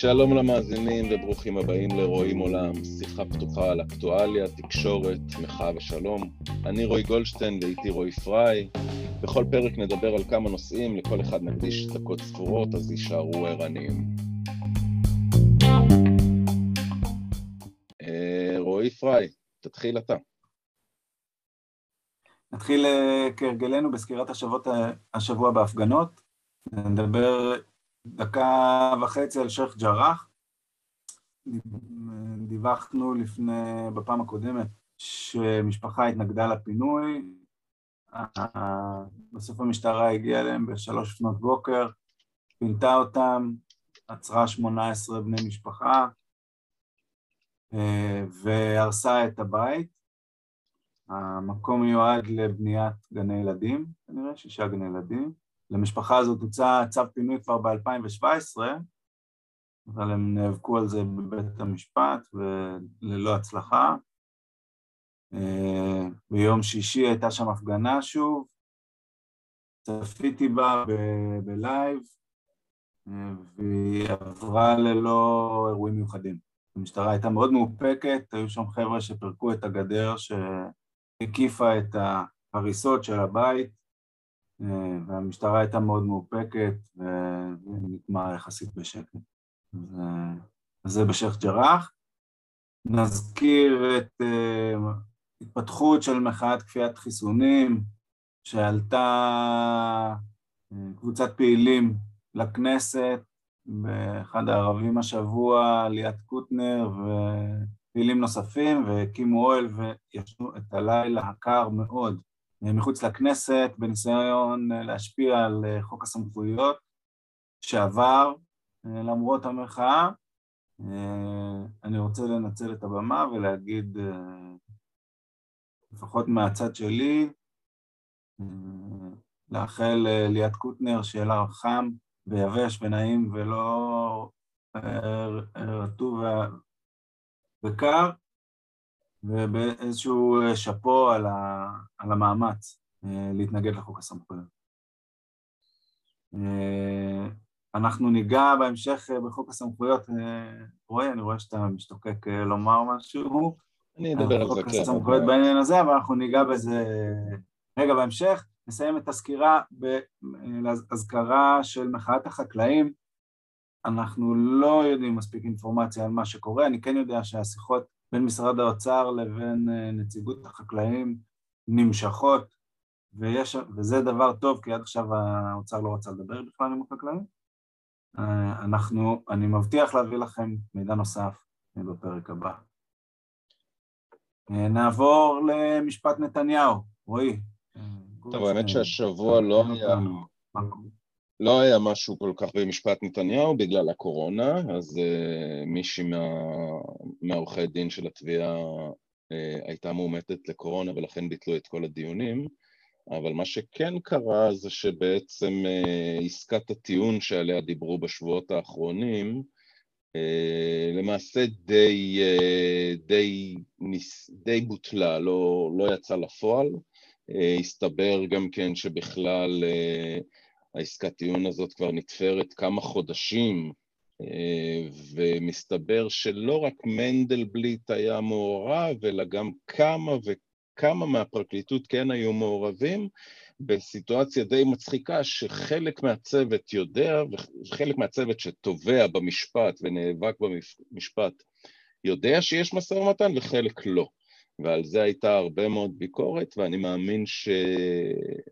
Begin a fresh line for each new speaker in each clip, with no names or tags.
שלום למאזינים וברוכים הבאים לרואים עולם, שיחה פתוחה על אקטואליה, תקשורת, מחאה ושלום. אני רועי גולדשטיין ואיתי רועי פריי. בכל פרק נדבר על כמה נושאים, לכל אחד נקדיש דקות ספורות, אז יישארו ערניים. אה, רועי פריי, תתחיל אתה.
נתחיל אה, כהרגלנו בסקירת השבועות, השבוע בהפגנות. נדבר דקה וחצי על שייח' ג'ראח. דיווחנו לפני, בפעם הקודמת, שמשפחה התנגדה לפינוי. בסוף המשטרה הגיעה אליהם בשלוש לפנות בוקר, פינתה אותם, עצרה שמונה עשרה בני משפחה והרסה את הבית. המקום מיועד לבניית גני ילדים, כנראה שישה גני ילדים. למשפחה הזאת הוצא צו פינוי כבר ב-2017, אבל הם נאבקו על זה בבית המשפט וללא הצלחה. אה, ביום שישי הייתה שם הפגנה שוב, צפיתי בה בלייב, אה, והיא עברה ללא אירועים מיוחדים. המשטרה הייתה מאוד מאופקת, היו שם חבר'ה שפירקו את הגדר שהקיפה את ההריסות של הבית, אה, והמשטרה הייתה מאוד מאופקת ונגמר יחסית בשקט. אז זה בשייח' ג'ראח. נזכיר את uh, התפתחות של מחאת כפיית חיסונים שעלתה קבוצת פעילים לכנסת באחד הערבים השבוע, ליאת קוטנר ופעילים נוספים והקימו אוהל וישנו את הלילה הקר מאוד מחוץ לכנסת בניסיון אה, להשפיע על אה, חוק הסמכויות שעבר אה, למרות המחאה. אני רוצה לנצל את הבמה ולהגיד, לפחות מהצד שלי, לאחל ליאת קוטנר שיהיה לה חם ויבש ונעים ולא רטוב וקר, ובאיזשהו אה, שאפו על, ה, על המאמץ אה, להתנגד לחוק הסמכויות. אה, אנחנו ניגע בהמשך בחוק הסמכויות, רועי, אני רואה שאתה משתוקק לומר משהו.
אני אדבר על זה, כן.
חוק הסמכויות בעניין הזה, אבל אנחנו ניגע בזה רגע בהמשך. נסיים את הסקירה באזכרה של מחאת החקלאים. אנחנו לא יודעים מספיק אינפורמציה על מה שקורה, אני כן יודע שהשיחות בין משרד האוצר לבין אה, נציגות החקלאים נמשכות, ויש, וזה דבר טוב, כי עד עכשיו האוצר לא רצה לדבר בכלל עם החקלאים. אה, אנחנו, אני מבטיח להביא לכם מידע נוסף בפרק הבא. אה, נעבור למשפט נתניהו, רועי.
טוב, האמת שהשבוע לא היה... לא היה משהו כל כך במשפט נתניהו בגלל הקורונה, אז uh, מישהי מה, מהעורכי דין של התביעה uh, הייתה מאומתת לקורונה ולכן ביטלו את כל הדיונים, אבל מה שכן קרה זה שבעצם uh, עסקת הטיעון שעליה דיברו בשבועות האחרונים, uh, למעשה די, uh, די, די בוטלה, לא, לא יצא לפועל. Uh, הסתבר גם כן שבכלל uh, העסקת טיעון הזאת כבר נתפרת כמה חודשים, אה, ומסתבר שלא רק מנדלבליט היה מעורב, אלא גם כמה וכמה מהפרקליטות כן היו מעורבים, בסיטואציה די מצחיקה שחלק מהצוות יודע, וחלק מהצוות שתובע במשפט ונאבק במשפט יודע שיש משא ומתן וחלק לא. ועל זה הייתה הרבה מאוד ביקורת, ואני מאמין ש...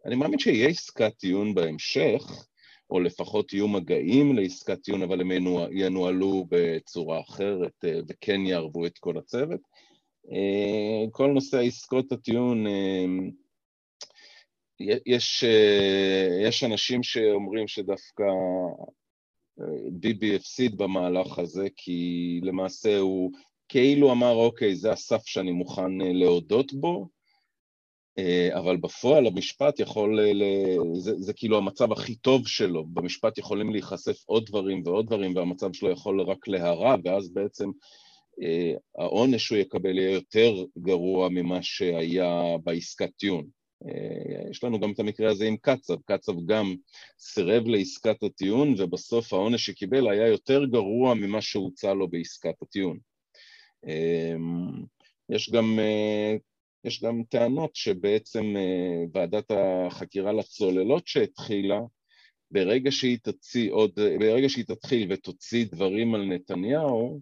אני מאמין שיהיה עסקת טיעון בהמשך, או לפחות יהיו מגעים לעסקת טיעון, אבל הם ינוהלו בצורה אחרת אה, וכן יערבו את כל הצוות. אה, כל נושא עסקות הטיעון, אה, יש, יש אנשים שאומרים שדווקא ביבי הפסיד במהלך הזה, כי למעשה הוא כאילו אמר, אוקיי, זה הסף שאני מוכן אה, להודות בו, אה, אבל בפועל המשפט יכול, ל... זה, זה כאילו המצב הכי טוב שלו, במשפט יכולים להיחשף עוד דברים ועוד דברים, והמצב שלו יכול רק להרע, ואז בעצם אה, העונש שהוא יקבל יהיה יותר גרוע ממה שהיה בעסקת טיעון. אה, יש לנו גם את המקרה הזה עם קצב, קצב גם סירב לעסקת הטיעון ובסוף העונש שקיבל היה יותר גרוע ממה שהוצע לו בעסקת הטיעון. יש גם, יש גם טענות שבעצם ועדת החקירה לצוללות שהתחילה, ברגע שהיא, תציא עוד, ברגע שהיא תתחיל ותוציא דברים על נתניהו,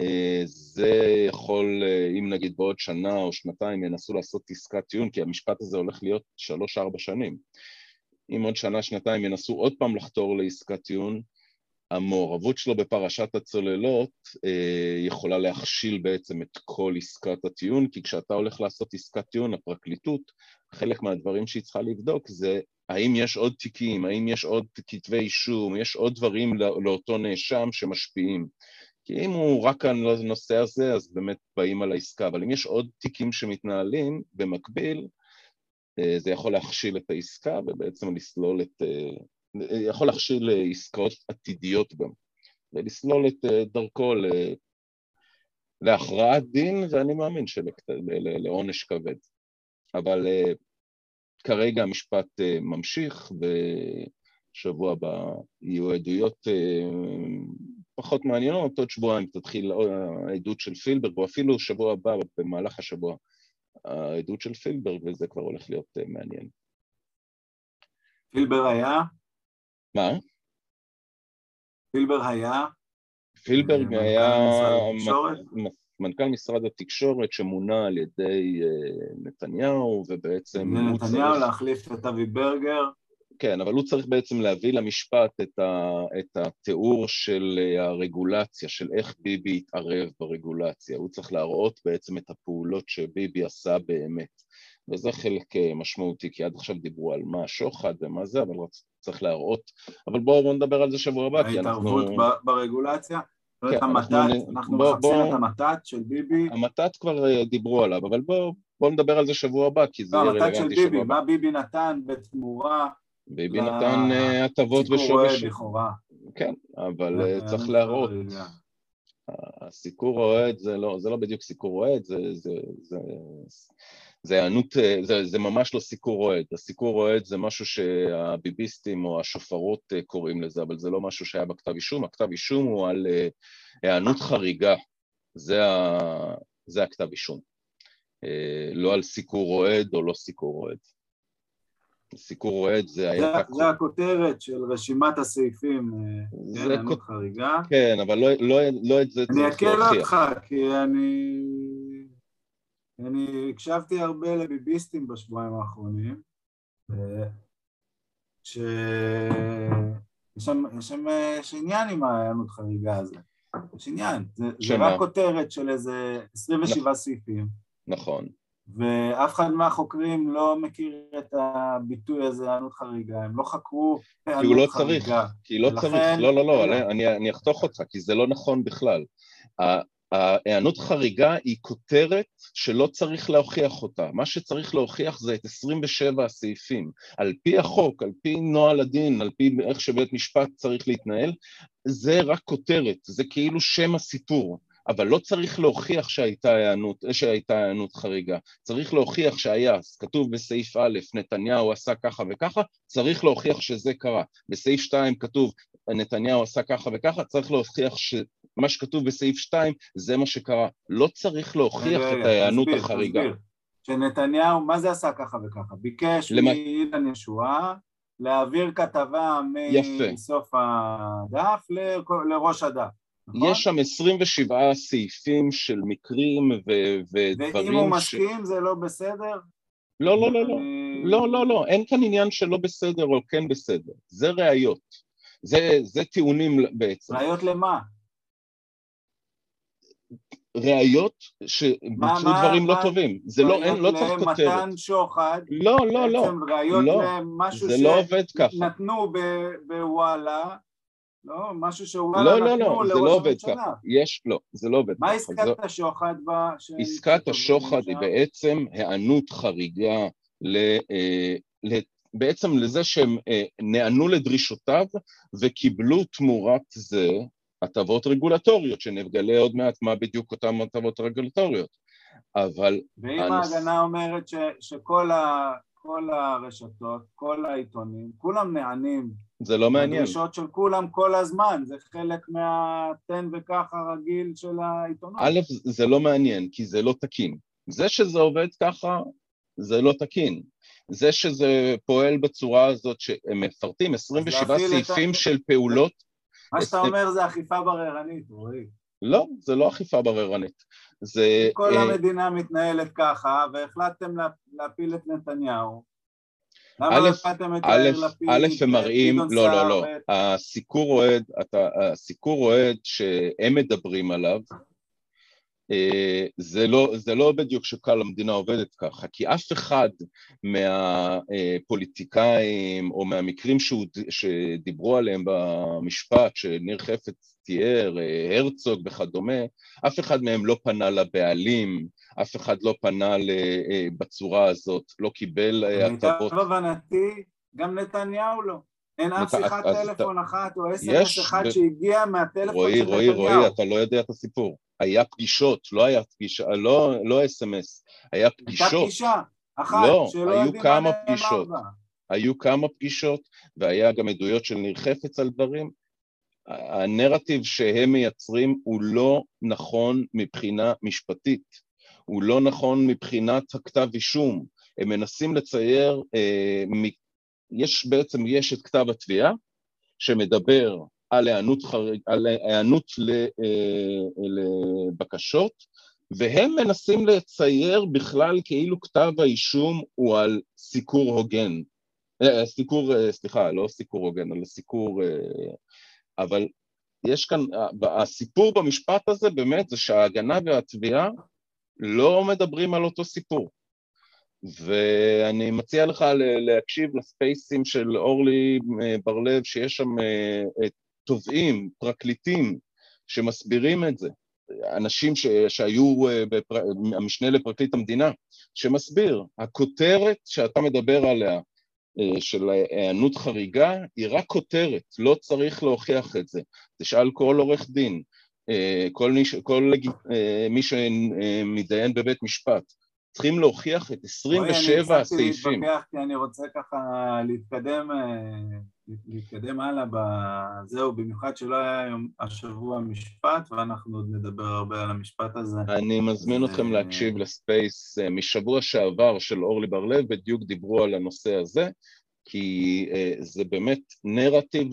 אה, זה יכול, אה, אם נגיד בעוד שנה או שנתיים ינסו לעשות עסקת טיעון, כי המשפט הזה הולך להיות שלוש-ארבע שנים. אם עוד שנה, שנתיים ינסו עוד פעם לחתור לעסקת טיעון, המעורבות שלו בפרשת הצוללות אה, יכולה להכשיל בעצם את כל עסקת הטיעון, כי כשאתה הולך לעשות עסקת טיעון, הפרקליטות, חלק מהדברים שהיא צריכה לבדוק זה האם יש עוד תיקים, האם יש עוד כתבי אישום, יש עוד דברים לא, לאותו נאשם שמשפיעים. כי אם הוא רק הנושא הזה, אז באמת באים על העסקה, אבל אם יש עוד תיקים שמתנהלים במקביל, אה, זה יכול להכשיל את העסקה ובעצם לסלול את... אה, יכול להכשיל עסקאות עתידיות גם, ולסלול את אה, דרכו להכרעת דין, ואני מאמין שלעונש כבד. אבל כרגע המשפט ממשיך, ושבוע הבא יהיו עדויות פחות מעניינות, עוד שבועיים תתחיל העדות של פילברג, או אפילו שבוע הבא, במהלך השבוע, העדות של פילברג, וזה כבר הולך להיות אה, מעניין.
פילבר היה?
מה?
פילבר היה?
פילברג היה מנכ"ל משרד התקשורת שמונה על ידי אה, נתניהו, ובעצם...
נתניהו להחליף את אבי ברגר.
כן, אבל הוא צריך בעצם להביא למשפט את, ה, את התיאור של אה, הרגולציה, של איך ביבי התערב ברגולציה. הוא צריך להראות בעצם את הפעולות שביבי עשה באמת. וזה חלק אה, משמעותי, כי עד עכשיו דיברו על מה השוחד ומה זה, אבל צריך להראות. אבל בואו בוא נדבר על זה שבוע הבא,
כי אנחנו... ההתערבות ברגולציה? לא כן, המתת, אנחנו, אנחנו בוא, מחפשים בוא, את המתת של ביבי.
המתת כבר אה, דיברו עליו, אבל בואו בוא נדבר על זה שבוע הבא, כי זה לא, יהיה רלוונטי שבוע הבא.
המתת של ביבי, מה ביבי נתן בתמורה
ביבי נתן אה, הטבות בשווי...
סיקור לכאורה.
כן, אבל אה, צריך להראות. הסיקור אוהד זה לא, זה לא בדיוק סיקור אוהד, זה, זה, זה, זה הענות, אה, זה, זה ממש לא סיקור אוהד. הסיקור אוהד זה משהו שהביביסטים או השופרות קוראים לזה, אבל זה לא משהו שהיה בכתב אישום. הכתב אישום הוא על הענות חריגה, זה, ה, זה הכתב אישום. לא על סיקור אוהד או לא סיקור אוהד. סיקור אוהד זה היה...
זה, זה הכותרת של רשימת הסעיפים, אה, כן, כות... חריגה.
כן, אבל לא, לא, לא את זה
צריך להוכיח. אני אקל אותך, כי אני... אני הקשבתי הרבה לביביסטים בשבועיים האחרונים, ש... יש שם, עניין עם ההיענות חריגה הזה. יש עניין. זה, זה רק כותרת של איזה 27 נכון. סעיפים.
נכון.
ואף אחד מהחוקרים לא מכיר את הביטוי הזה, הענות חריגה, הם לא חקרו
הענות חריגה. כי הוא לא חריגה. צריך, כי לא ולכן... צריך, לא, לא, לא, אני, אני אחתוך אותך, כי זה לא נכון בכלל. ההיענות חריגה היא כותרת שלא צריך להוכיח אותה. מה שצריך להוכיח זה את 27 הסעיפים. על פי החוק, על פי נוהל הדין, על פי איך שבית משפט צריך להתנהל, זה רק כותרת, זה כאילו שם הסיפור. אבל לא צריך להוכיח שהייתה הענות, שהייתה הענות חריגה, צריך להוכיח שהיה, כתוב בסעיף א', נתניהו עשה ככה וככה, צריך להוכיח שזה קרה. בסעיף 2 כתוב, נתניהו עשה ככה וככה, צריך להוכיח שמה שכתוב בסעיף 2 זה מה שקרה. לא צריך להוכיח את ההיענות החריגה.
שנתניהו, מה זה עשה ככה וככה? ביקש. מאילן ישועה להעביר כתבה מסוף הדף לראש הדף.
נכון? יש שם 27 סעיפים של מקרים ו- ודברים
ואם הוא מסכים ש... זה לא בסדר?
לא, לא, לא, לא, לא, לא, לא, אין כאן עניין של לא בסדר או כן בסדר, זה ראיות, זה, זה טיעונים בעצם.
ראיות למה?
ראיות שבוצעו דברים מה, לא טובים, זה לא, אין, לא צריך כותרת.
ראיות למתן שוחד,
לא, לא, לא,
ראיות לא, למשהו
לא.
שנתנו בוואלה לא, משהו שאולי
לא, לא, לא, זה לא עובד ככה. יש, לא, זה לא עובד
ככה. מה עסקת השוחד?
עסקת השוחד היא בעצם היענות חריגה. אה, בעצם לזה שהם אה, נענו לדרישותיו וקיבלו תמורת זה הטבות רגולטוריות, שנגלה עוד מעט מה בדיוק אותן הטבות רגולטוריות. אבל...
ואם הנוס... ההגנה אומרת ש, שכל ה... כל הרשתות, כל העיתונים, כולם נענים.
זה לא מעניין.
הדרישות של כולם כל הזמן, זה חלק מהתן וככה רגיל של העיתונות.
א', זה לא מעניין, כי זה לא תקין. זה שזה עובד ככה, זה לא תקין. זה שזה פועל בצורה הזאת, שהם מפרטים 27 סעיפים. של פעולות.
מה שאתה אומר זה אכיפה בררנית, רועי.
לא, זה לא אכיפה בררנית. זה...
כל אה... המדינה מתנהלת ככה, והחלטתם להפיל את נתניהו. למה לא החלטתם את יאיר לפיד?
א', הם מראים, לא, לא, לא, הסיקור אוהד, הסיקור אוהד שהם מדברים עליו, זה לא, זה לא בדיוק שקל המדינה עובדת ככה, כי אף אחד מהפוליטיקאים או מהמקרים שהוא, שדיברו עליהם במשפט, שניר חפץ תיאר, אה, הרצוג וכדומה, אף אחד מהם לא פנה לבעלים, אף אחד לא פנה אה, בצורה הזאת, לא קיבל
הטבות. למיטב הבנתי, גם נתניהו לא. אין אף שיחת טלפון אחת או אס.אם.אס אחד שהגיע מהטלפון של נתניהו.
רועי, רועי, אתה לא יודע את הסיפור. היה פגישות, לא היה פגישה, לא, לא אס.אם.אס, היה פגישות.
הייתה פגישה אחת,
לא, שלא יודעים מה נאמר. בה. היו כמה פגישות, והיה גם עדויות של ניר חפץ על דברים. הנרטיב שהם מייצרים הוא לא נכון מבחינה משפטית, הוא לא נכון מבחינת הכתב אישום. הם מנסים לצייר, אה. יש בעצם, יש את כתב התביעה, שמדבר על היענות, חריג, על היענות אה, לבקשות, והם מנסים לצייר בכלל כאילו כתב האישום הוא על סיקור הוגן. אה, סיקור, אה, סליחה, לא סיקור הוגן, אלא סיקור... אבל יש כאן, הסיפור במשפט הזה באמת זה שההגנה והתביעה לא מדברים על אותו סיפור. ואני מציע לך להקשיב לספייסים של אורלי בר-לב, שיש שם את תובעים, פרקליטים, שמסבירים את זה, אנשים ש, שהיו אה, בפר... המשנה לפרקליט המדינה, שמסביר, הכותרת שאתה מדבר עליה אה, של היענות חריגה היא רק כותרת, לא צריך להוכיח את זה. תשאל כל עורך דין, אה, כל מי, כל מי שמתדיין בבית משפט, צריכים להוכיח את 27 הסעיפים. אני
להתווכח כי אני רוצה ככה להתקדם להתקדם הלאה בזהו, במיוחד שלא היה היום השבוע משפט, ואנחנו עוד נדבר הרבה על המשפט הזה.
אני מזמין אתכם להקשיב לספייס אה, משבוע שעבר של אורלי בר-לב, בדיוק דיברו על הנושא הזה, כי אה, זה באמת נרטיב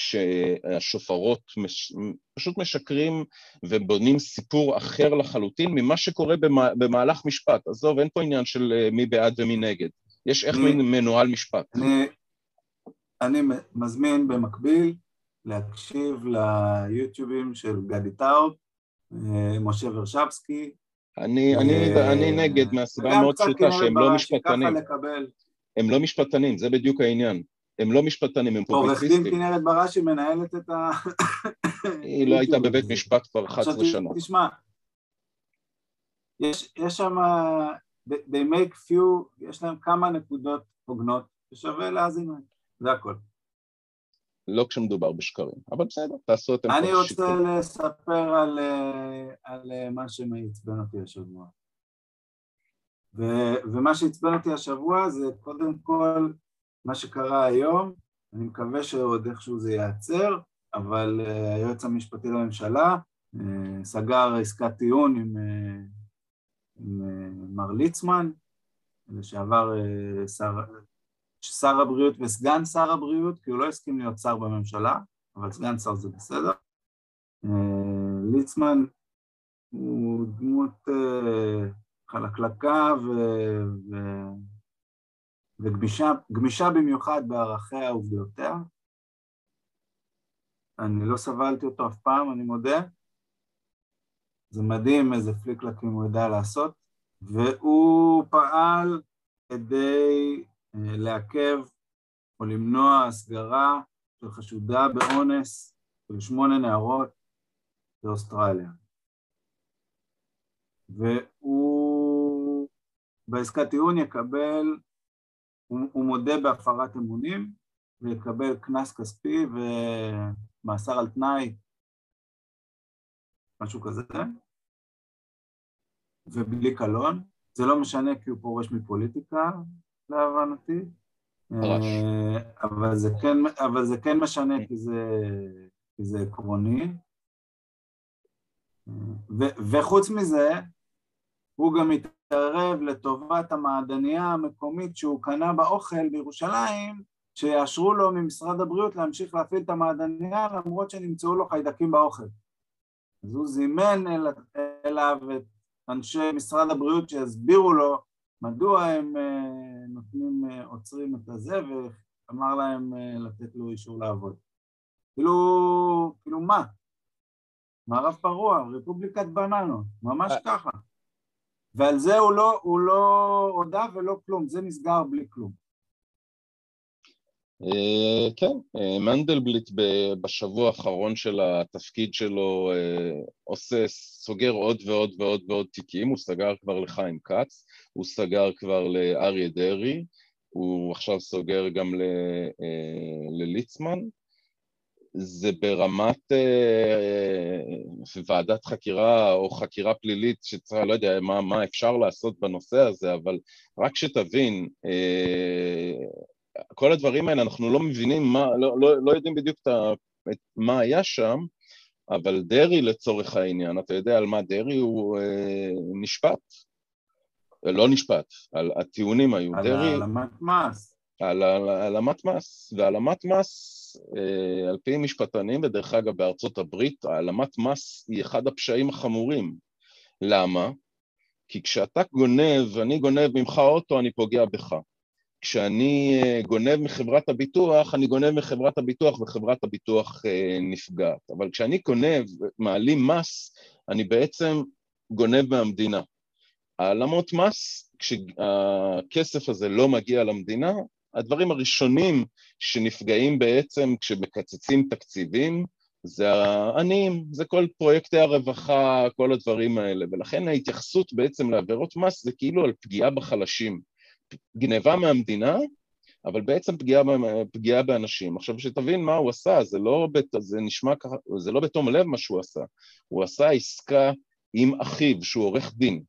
שהשופרות מש... פשוט משקרים ובונים סיפור אחר לחלוטין ממה שקורה במהלך משפט. עזוב, אין פה עניין של אה, מי בעד ומי נגד. יש איך אני, מנוהל משפט.
אני, אני מזמין במקביל להקשיב ליוטיובים של גדי טאוב, אה, משה ורשבסקי.
אני, ו... אני, אני נגד מהסיבה מאוד פשוטה שהם לא משפטנים. הם לא משפטנים, זה בדיוק העניין. הם לא משפטנים, הם
פובליציסטים. עורך דין כנרת בראשי מנהלת את ה...
היא לא הייתה בבית משפט כבר 11 שנה.
תשמע, יש, יש שם, they make few, יש להם כמה נקודות הוגנות, ושווה להאזין להם. זה הכל.
לא כשמדובר בשקרים, אבל בסדר, תעשו אתם
אני רוצה שיקר. לספר על, אה, על אה, מה שמעצבן אותי השבוע. ו, ומה שעצבן אותי השבוע זה קודם כל מה שקרה היום, אני מקווה שעוד איכשהו זה ייעצר, אבל uh, היועץ המשפטי לממשלה uh, סגר עסקת טיעון עם, uh, עם מר ליצמן, לשעבר שר, שר הבריאות וסגן שר הבריאות, כי הוא לא הסכים להיות שר בממשלה, אבל סגן שר זה בסדר. אה, ליצמן הוא דמות אה, חלקלקה ו... ו... וגמישה במיוחד בערכיה ובדעותיה. אני לא סבלתי אותו אף פעם, אני מודה. זה מדהים איזה פליקלקים הוא יודע לעשות, והוא פעל כדי אה, לעכב או למנוע הסגרה של חשודה באונס של שמונה נערות באוסטרליה. והוא בעסקת טיעון יקבל, הוא, הוא מודה בהפרת אמונים ויקבל קנס כספי ומאסר על תנאי, משהו כזה, ובלי קלון. זה לא משנה כי הוא פורש מפוליטיקה, להבנתי.
פרש.
אבל זה כן, אבל זה כן משנה כי זה, כי זה עקרוני. ו, וחוץ מזה, הוא גם מתערב לטובת המעדניה המקומית שהוא קנה באוכל בירושלים, שיאשרו לו ממשרד הבריאות להמשיך להפעיל את המעדניה למרות שנמצאו לו חיידקים באוכל. אז הוא זימן אל, אליו את אנשי משרד הבריאות שיסבירו לו מדוע הם uh, נותנים, uh, עוצרים את הזה, ואמר להם uh, לתת לו אישור לעבוד. כאילו, כאילו מה? מערב פרוע, רפובליקת בננות, ממש ככה. ועל זה הוא לא, הוא לא הודה ולא כלום, זה נסגר בלי כלום.
אה, כן, אה, מנדלבליט בשבוע האחרון של התפקיד שלו אה, עושה, סוגר עוד ועוד ועוד ועוד תיקים, הוא סגר כבר לחיים כץ, הוא סגר כבר לאריה דרעי, הוא עכשיו סוגר גם לליצמן, זה ברמת אה, ועדת חקירה או חקירה פלילית שצריכה, לא יודע מה, מה אפשר לעשות בנושא הזה, אבל רק שתבין, אה, כל הדברים האלה, אנחנו לא מבינים מה, לא, לא, לא יודעים בדיוק את, מה היה שם, אבל דרעי לצורך העניין, אתה יודע על מה דרעי הוא אה, נשפט? לא נשפט, על הטיעונים היו. דרעי...
על העלמת מס.
על העלמת מס, והעלמת מס, אה, על פי משפטנים, ודרך אגב בארצות הברית, העלמת מס היא אחד הפשעים החמורים. למה? כי כשאתה גונב, אני גונב ממך אוטו, אני פוגע בך. כשאני אה, גונב מחברת הביטוח, אני גונב מחברת הביטוח וחברת הביטוח אה, נפגעת. אבל כשאני גונב, מעלים מס, אני בעצם גונב מהמדינה. העלמות מס, כשהכסף הזה לא מגיע למדינה, הדברים הראשונים שנפגעים בעצם כשמקצצים תקציבים זה העניים, זה כל פרויקטי הרווחה, כל הדברים האלה, ולכן ההתייחסות בעצם לעבירות מס זה כאילו על פגיעה בחלשים. גניבה מהמדינה, אבל בעצם פגיעה, פגיעה באנשים. עכשיו, שתבין מה הוא עשה, זה לא, בת, זה נשמע זה לא בתום לב מה שהוא עשה. הוא עשה עסקה עם אחיו, שהוא עורך דין,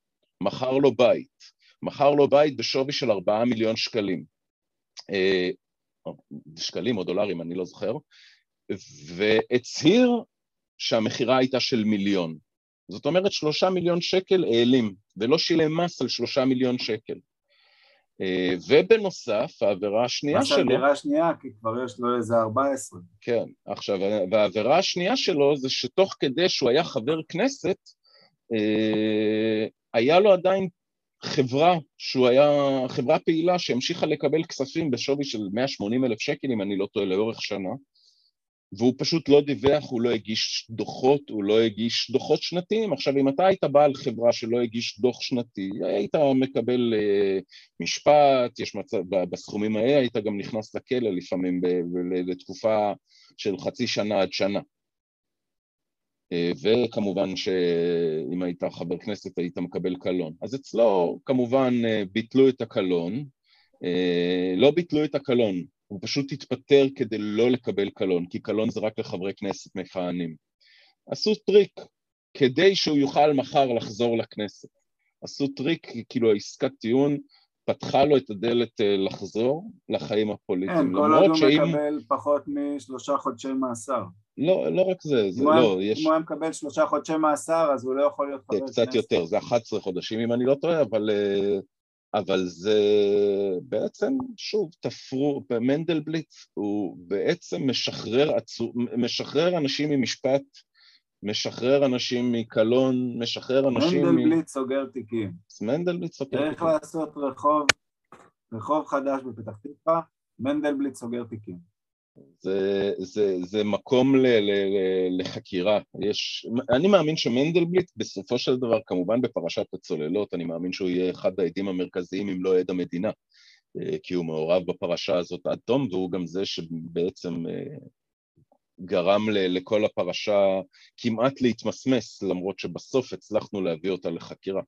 מכר לו בית. מכר לו בית בשווי של ארבעה מיליון שקלים. אה, שקלים או דולרים, אני לא זוכר, והצהיר שהמכירה הייתה של מיליון. זאת אומרת שלושה מיליון שקל העלים, ולא שילם מס על שלושה מיליון שקל. אה, ובנוסף, העבירה השנייה שלו... מס העבירה
השנייה, כי כבר יש לו איזה 14.
כן, עכשיו, והעבירה השנייה שלו זה שתוך כדי שהוא היה חבר כנסת, אה, היה לו עדיין חברה שהוא היה, חברה פעילה שהמשיכה לקבל כספים בשווי של 180 אלף שקל, אם אני לא טועה, לאורך שנה, והוא פשוט לא דיווח, הוא לא הגיש דוחות, הוא לא הגיש דוחות שנתיים. עכשיו, אם אתה היית בעל חברה שלא הגיש דוח שנתי, היית מקבל אה, משפט, יש מצב, בסכומים האלה היית גם נכנס לכלא לפעמים ב, ב, לתקופה של חצי שנה עד שנה. וכמובן שאם היית חבר כנסת היית מקבל קלון. אז אצלו כמובן אה, ביטלו את הקלון, אה, לא ביטלו את הקלון, הוא פשוט התפטר כדי לא לקבל קלון, כי קלון זה רק לחברי כנסת מכהנים. עשו טריק כדי שהוא יוכל מחר לחזור לכנסת. עשו טריק, כאילו העסקת טיעון פתחה לו את הדלת לחזור לחיים הפוליטיים.
כן, כל עוד הוא שאם... מקבל פחות משלושה חודשי מאסר.
לא, לא רק זה, זה
לא,
יש...
אם הוא היה מקבל שלושה חודשי מאסר, אז הוא לא יכול להיות חבר
כנסת. קצת יותר, זה 11 חודשים אם אני לא טועה, אבל, אה, אבל זה בעצם, שוב, תפרו, מנדלבליט הוא בעצם משחרר, עצור, משחרר אנשים ממשפט, משחרר אנשים מקלון, משחרר אנשים...
מנדלבליט מ... סוגר תיקים.
מנדלבליט סוגר תיקים.
צריך לעשות רחוב, רחוב חדש בפתח תקווה, מנדלבליט סוגר תיקים.
זה, זה, זה מקום ל, ל, ל, לחקירה. יש, אני מאמין שמנדלבליט בסופו של דבר, כמובן בפרשת הצוללות, אני מאמין שהוא יהיה אחד העדים המרכזיים אם לא עד המדינה, אה, כי הוא מעורב בפרשה הזאת עד תום, והוא גם זה שבעצם אה, גרם ל, לכל הפרשה כמעט להתמסמס, למרות שבסוף הצלחנו להביא אותה לחקירה.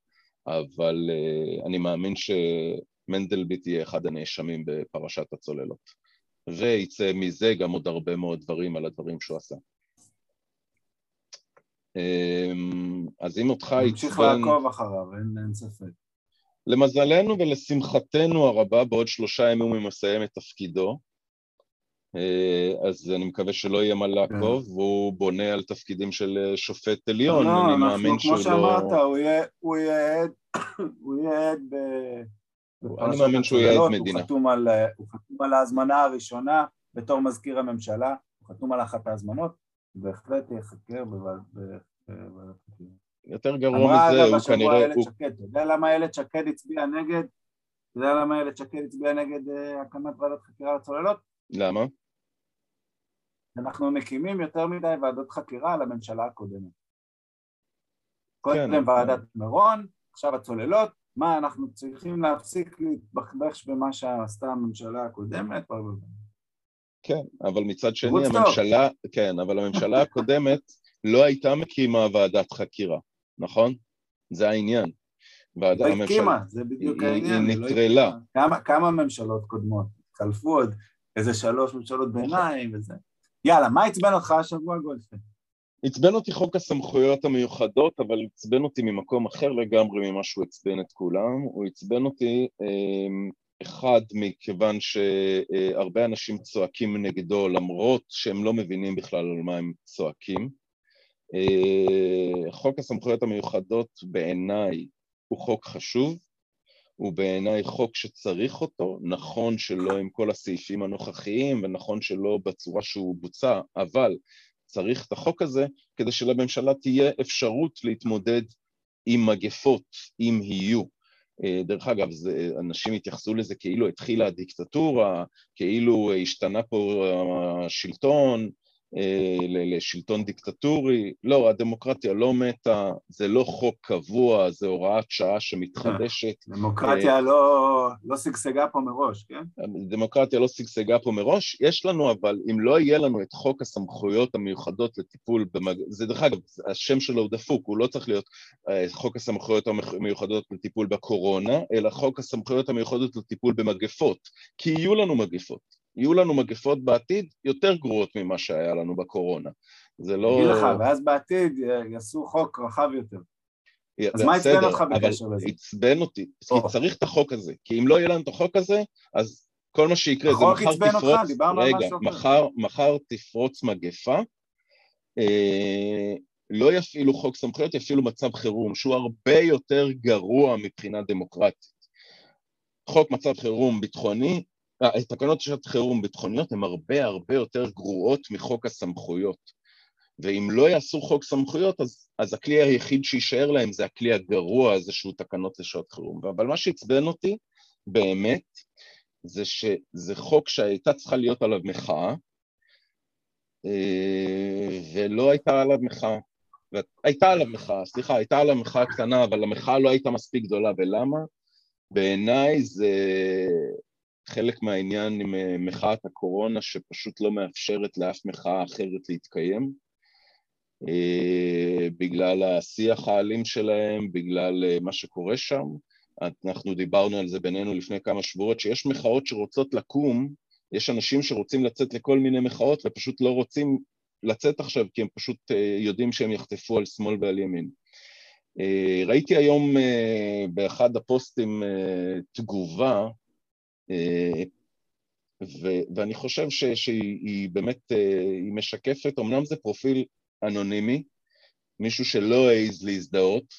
אבל אה, אני מאמין שמנדלבליט יהיה אחד הנאשמים בפרשת הצוללות. ויצא מזה גם עוד הרבה מאוד דברים על הדברים שהוא עשה. אמ, אז אם אותך
עצבן... נמשיך לעקוב אחריו, אין, אין ספק.
למזלנו ולשמחתנו הרבה, בעוד שלושה ימים הוא מסיים את תפקידו, אז אני מקווה שלא יהיה מה לעקוב, כן. והוא בונה על תפקידים של אה, שופט עליון,
לא, אני מאמין שהוא לא... כמו שאמרת, הוא יהיה עד, ב...
אני מאמין שהוא יהיה עד מדינה.
הוא חתום, על, הוא חתום על ההזמנה הראשונה בתור מזכיר הממשלה, הוא חתום על אחת ההזמנות, בהחלט ייחקר בוועדת חקירה.
יותר גרוע מזה, הוא כנראה...
אתה יודע למה איילת שקד הצביעה נגד? אתה יודע למה איילת שקד הצביעה נגד אה, הקמת ועדת חקירה לצוללות?
למה?
אנחנו מקימים יותר מדי ועדות חקירה לממשלה הקודמת. קודם כן, ועדת מירון, עכשיו הצוללות, מה אנחנו צריכים להפסיק להתבחבש במה שעשתה הממשלה הקודמת?
כן, אבל מצד שני הממשלה, כן, אבל הממשלה הקודמת לא הייתה מקימה ועדת חקירה, נכון? זה העניין.
ועדה, לא הקימה, זה בדיוק העניין.
היא לא נטרלה.
כמה, כמה ממשלות קודמות? חלפו עוד איזה שלוש ממשלות ביניים וזה. יאללה, מה עצבן אותך השבוע גולדשטיין?
עצבן אותי חוק הסמכויות המיוחדות, אבל עצבן אותי ממקום אחר לגמרי ממה שהוא עצבן את כולם. הוא עצבן אותי, אמ, אחד, מכיוון שהרבה אנשים צועקים נגדו, למרות שהם לא מבינים בכלל על מה הם צועקים. אה, חוק הסמכויות המיוחדות בעיניי הוא חוק חשוב, הוא בעיניי חוק שצריך אותו, נכון שלא עם כל הסעיפים הנוכחיים ונכון שלא בצורה שהוא בוצע, אבל צריך את החוק הזה כדי שלממשלה תהיה אפשרות להתמודד עם מגפות, אם יהיו. אה, דרך אגב, זה, אנשים התייחסו לזה כאילו התחילה הדיקטטורה, כאילו השתנה פה השלטון, לשלטון דיקטטורי. לא, הדמוקרטיה לא מתה, זה לא חוק קבוע, זה הוראת שעה שמתחדשת.
דמוקרטיה לא, לא שגשגה פה מראש, כן?
דמוקרטיה לא שגשגה פה מראש. יש לנו, אבל אם לא יהיה לנו את חוק הסמכויות המיוחדות לטיפול במג... זה דרך אגב, השם שלו הוא דפוק, הוא לא צריך להיות אה, חוק הסמכויות המיוחדות לטיפול בקורונה, אלא חוק הסמכויות המיוחדות לטיפול במגפות, כי יהיו לנו מגפות. יהיו לנו מגפות בעתיד יותר גרועות ממה שהיה לנו בקורונה. זה לא...
אגיד לך, ואז בעתיד יעשו חוק רחב יותר. אז מה עצבן אותך בקשר לזה?
עצבן אותי, כי צריך את החוק הזה, כי אם לא יהיה לנו את החוק הזה, אז כל מה שיקרה זה מחר תפרוץ, רגע, מחר, מחר תפרוץ מגפה, אה, לא יפעילו חוק סמכויות, יפעילו מצב חירום, שהוא הרבה יותר גרוע מבחינה דמוקרטית. חוק מצב חירום ביטחוני אה, תקנות שעת חירום ביטחוניות הן הרבה הרבה יותר גרועות מחוק הסמכויות. ואם לא יעשו חוק סמכויות, אז, אז הכלי היחיד שיישאר להם זה הכלי הגרוע הזה שהוא תקנות לשעת חירום. אבל מה שעצבן אותי, באמת, זה שזה חוק שהייתה צריכה להיות עליו מחאה, אה, ולא הייתה עליו מחאה. הייתה עליו מחאה, סליחה, הייתה עליו מחאה קטנה, אבל המחאה לא הייתה מספיק גדולה, ולמה? בעיניי זה חלק מהעניין עם אה, מחאת הקורונה שפשוט לא מאפשרת לאף מחאה אחרת להתקיים אה, בגלל השיח האלים שלהם, בגלל אה, מה שקורה שם. אנחנו דיברנו על זה בינינו לפני כמה שבועות, שיש מחאות שרוצות לקום, יש אנשים שרוצים לצאת לכל מיני מחאות ופשוט לא רוצים לצאת עכשיו כי הם פשוט יודעים שהם יחטפו על שמאל ועל ימין. ראיתי היום באחד הפוסטים תגובה ו- ואני חושב ש- שהיא באמת, אה, היא משקפת, אמנם זה פרופיל אנונימי, מישהו שלא העז להזדהות,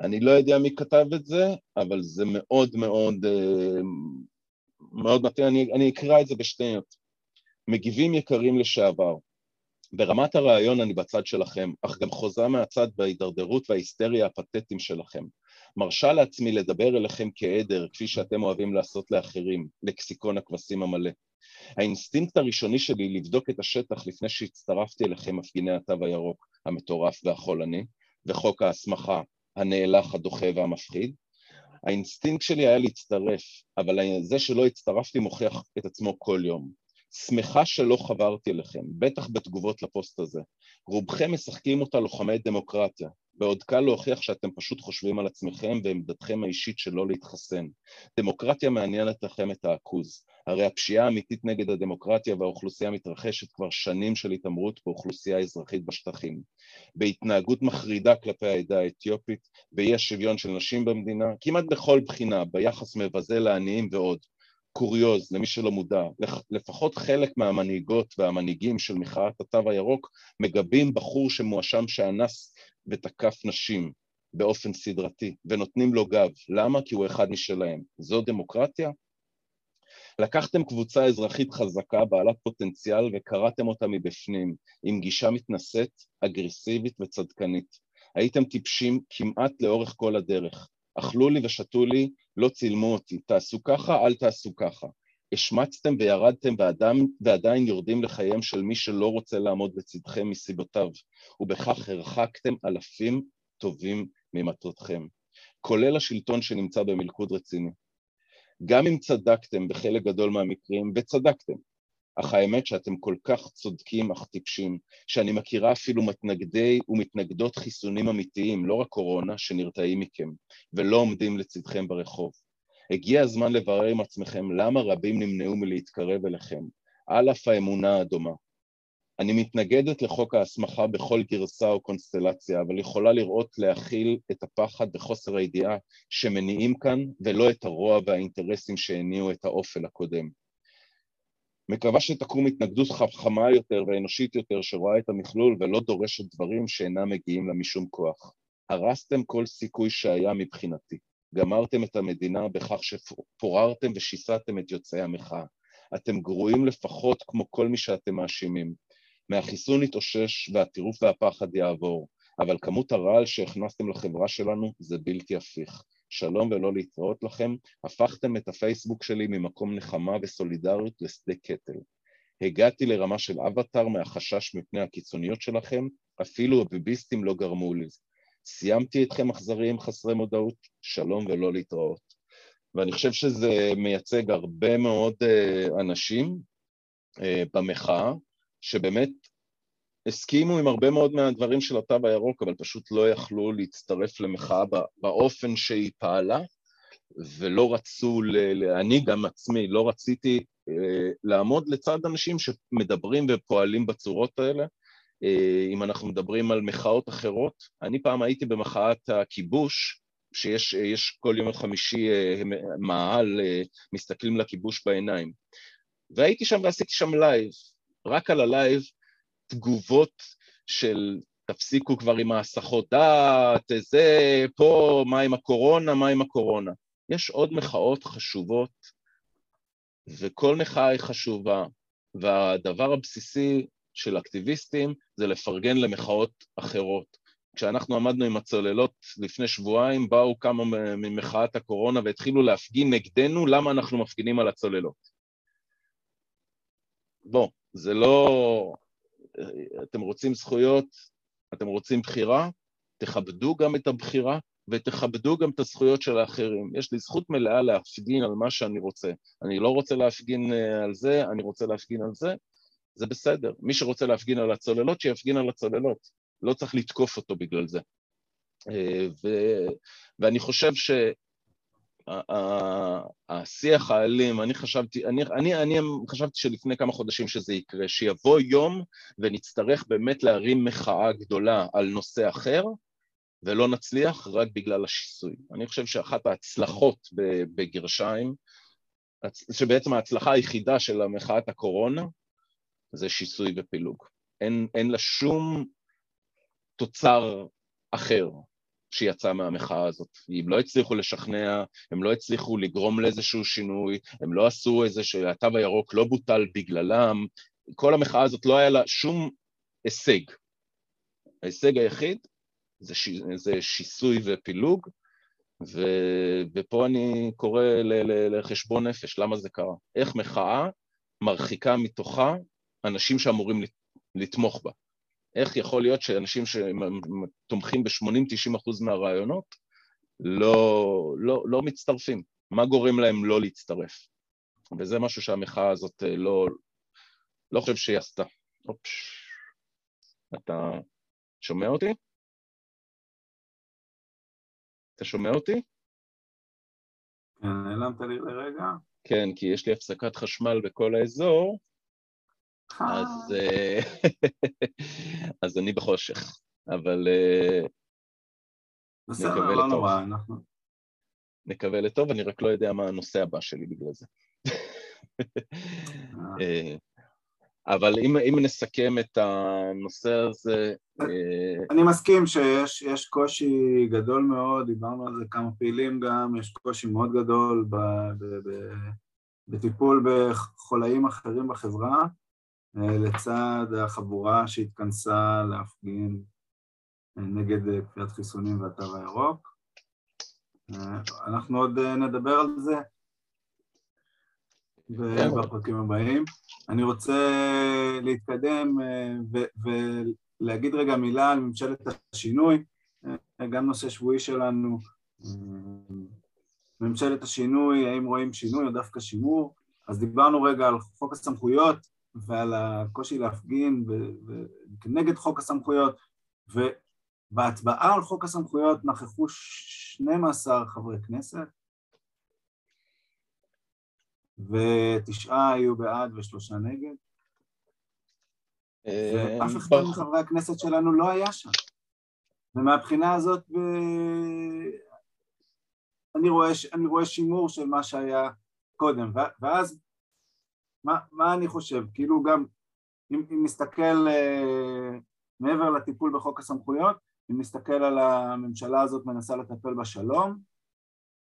אני לא יודע מי כתב את זה, אבל זה מאוד מאוד, אה, מאוד מתאים, אני, אני אקרא את זה בשניות. מגיבים יקרים לשעבר, ברמת הרעיון אני בצד שלכם, אך גם חוזה מהצד בהידרדרות וההיסטריה הפתטיים שלכם. מרשה לעצמי לדבר אליכם כעדר, כפי שאתם אוהבים לעשות לאחרים, לקסיקון הכבשים המלא. האינסטינקט הראשוני שלי לבדוק את השטח לפני שהצטרפתי אליכם מפגיני התו הירוק, המטורף והחולני, וחוק ההסמכה, הנאלח, הדוחה והמפחיד. האינסטינקט שלי היה להצטרף, אבל זה שלא הצטרפתי מוכיח את עצמו כל יום. שמחה שלא חברתי אליכם, בטח בתגובות לפוסט הזה. רובכם משחקים אותה לוחמי דמוקרטיה, בעוד קל להוכיח שאתם פשוט חושבים על עצמכם ועמדתכם האישית שלא להתחסן. דמוקרטיה מעניינת לכם את העכוז. הרי הפשיעה האמיתית נגד הדמוקרטיה והאוכלוסייה מתרחשת כבר שנים של התעמרות באוכלוסייה האזרחית בשטחים, בהתנהגות מחרידה כלפי העדה האתיופית, באי השוויון של נשים במדינה, כמעט בכל בחינה, ביחס מבזה לעניים ועוד. קוריוז, למי שלא מודע, לפחות חלק מהמנהיגות והמנהיגים של מחאת התו הירוק מגבים בחור שמואשם שאנס ותקף נשים באופן סדרתי, ונותנים לו גב. למה? כי הוא אחד משלהם. זו דמוקרטיה? לקחתם קבוצה אזרחית חזקה, בעלת פוטנציאל, וקראתם אותה מבפנים, עם גישה מתנשאת, אגרסיבית וצדקנית. הייתם טיפשים כמעט לאורך כל הדרך. אכלו לי ושתו לי, לא צילמו אותי. תעשו ככה, אל תעשו ככה. השמצתם וירדתם ואדם, ועדיין יורדים לחייהם של מי שלא רוצה לעמוד לצדכם מסיבותיו, ובכך הרחקתם אלפים טובים ממטרתכם, כולל השלטון שנמצא במלכוד רציני. גם אם צדקתם בחלק גדול מהמקרים, וצדקתם, אך האמת שאתם כל כך צודקים אך טיפשים, שאני מכירה אפילו מתנגדי ומתנגדות חיסונים אמיתיים, לא רק קורונה, שנרתעים מכם, ולא עומדים לצדכם ברחוב. הגיע הזמן לברר עם עצמכם למה רבים נמנעו מלהתקרב אליכם, על אף האמונה הדומה. אני מתנגדת לחוק ההסמכה בכל גרסה או קונסטלציה, אבל יכולה לראות להכיל את הפחד וחוסר הידיעה שמניעים כאן, ולא את הרוע והאינטרסים שהניעו את האופל הקודם. מקווה שתקום התנגדות חכמה יותר ואנושית יותר שרואה את המכלול ולא דורשת דברים שאינם מגיעים לה משום כוח. הרסתם כל סיכוי שהיה מבחינתי. גמרתם את המדינה בכך שפוררתם ושיסעתם את יוצאי המחאה. אתם גרועים לפחות כמו כל מי שאתם מאשימים. מהחיסון נתאושש והטירוף והפחד יעבור, אבל כמות הרעל שהכנסתם לחברה שלנו זה בלתי הפיך. שלום ולא להתראות לכם, הפכתם את הפייסבוק שלי ממקום נחמה וסולידריות לשדה קטל. הגעתי לרמה של אבטאר מהחשש מפני הקיצוניות שלכם, אפילו הביביסטים לא גרמו לי. סיימתי אתכם אכזריים חסרי מודעות, שלום ולא להתראות. ואני חושב שזה מייצג הרבה מאוד uh, אנשים uh, במחאה, שבאמת הסכימו עם הרבה מאוד מהדברים של התו הירוק, אבל פשוט לא יכלו להצטרף למחאה באופן שהיא פעלה, ולא רצו. אני גם עצמי לא רציתי אה, לעמוד לצד אנשים שמדברים ופועלים בצורות האלה. אה, אם אנחנו מדברים על מחאות אחרות, אני פעם הייתי במחאת הכיבוש, שיש כל יום חמישי אה, מאהל, מסתכלים לכיבוש בעיניים. והייתי שם ועשיתי שם לייב, רק על הלייב תגובות של תפסיקו כבר עם ההסחות דעת, זה, פה, מה עם הקורונה, מה עם הקורונה. יש עוד מחאות חשובות, וכל מחאה היא חשובה, והדבר הבסיסי של אקטיביסטים זה לפרגן למחאות אחרות. כשאנחנו עמדנו עם הצוללות לפני שבועיים, באו כמה ממחאת הקורונה והתחילו להפגין נגדנו למה אנחנו מפגינים על הצוללות. בוא, זה לא... אתם רוצים זכויות, אתם רוצים בחירה, תכבדו גם את הבחירה ותכבדו גם את הזכויות של האחרים. יש לי זכות מלאה להפגין על מה שאני רוצה. אני לא רוצה להפגין אה, על זה, אני רוצה להפגין על זה, זה בסדר. מי שרוצה להפגין על הצוללות, שיפגין על הצוללות. לא צריך לתקוף אותו בגלל זה. אה, ו... ואני חושב ש... השיח האלים, אני חשבתי, אני, אני, אני חשבתי שלפני כמה חודשים שזה יקרה, שיבוא יום ונצטרך באמת להרים מחאה גדולה על נושא אחר, ולא נצליח רק בגלל השיסוי. אני חושב שאחת ההצלחות בגרשיים, שבעצם ההצלחה היחידה של המחאת הקורונה, זה שיסוי ופילוג. אין, אין לה שום תוצר אחר. שיצא מהמחאה הזאת. אם לא הצליחו לשכנע, הם לא הצליחו לגרום לאיזשהו שינוי, הם לא עשו איזה שהתו הירוק לא בוטל בגללם, כל המחאה הזאת לא היה לה שום הישג. ההישג היחיד זה, ש... זה שיסוי ופילוג, ו... ופה אני קורא ל... ל... לחשבון נפש, למה זה קרה? איך מחאה מרחיקה מתוכה אנשים שאמורים לתמוך בה. איך יכול להיות שאנשים שתומכים ב-80-90 אחוז מהרעיונות לא, לא, לא מצטרפים? מה גורם להם לא להצטרף? וזה משהו שהמחאה הזאת אה, לא, לא חושב שהיא עשתה. אופש. אתה שומע אותי? אתה שומע אותי?
כן, נעלמת לי לרגע.
כן, כי יש לי הפסקת חשמל בכל האזור, אז, אה, אז אני בחושך, אבל
אה, בסדר, לא נורא, אנחנו...
נקווה לטוב, אני רק לא יודע מה הנושא הבא שלי בגלל זה. אבל אם, אם נסכם את הנושא הזה...
אה, אני מסכים שיש קושי גדול מאוד, דיברנו על זה כמה פעילים גם, יש קושי מאוד גדול ב, ב, ב, בטיפול בחולאים אחרים בחברה, אה, לצד החבורה שהתכנסה להפגין אה, נגד כפיית חיסונים והתו הירוק. אנחנו עוד נדבר על זה כן. בפרקים הבאים. אני רוצה להתקדם אה, ולהגיד רגע מילה על ממשלת השינוי, אה, גם נושא שבועי שלנו, אה, ממשלת השינוי, האם רואים שינוי או דווקא שימור, אז דיברנו רגע על חוק הסמכויות ועל הקושי להפגין כנגד חוק הסמכויות, ובהצבעה על חוק הסמכויות נכחו 12 חברי כנסת, ותשעה היו בעד ושלושה נגד. אה, ואף אחד מחברי הכנסת שלנו לא היה שם. ומהבחינה הזאת אני רואה, אני רואה שימור של מה שהיה קודם, ואז מה, מה אני חושב? כאילו גם אם, אם נסתכל uh, מעבר לטיפול בחוק הסמכויות, אם נסתכל על הממשלה הזאת מנסה לטפל בשלום,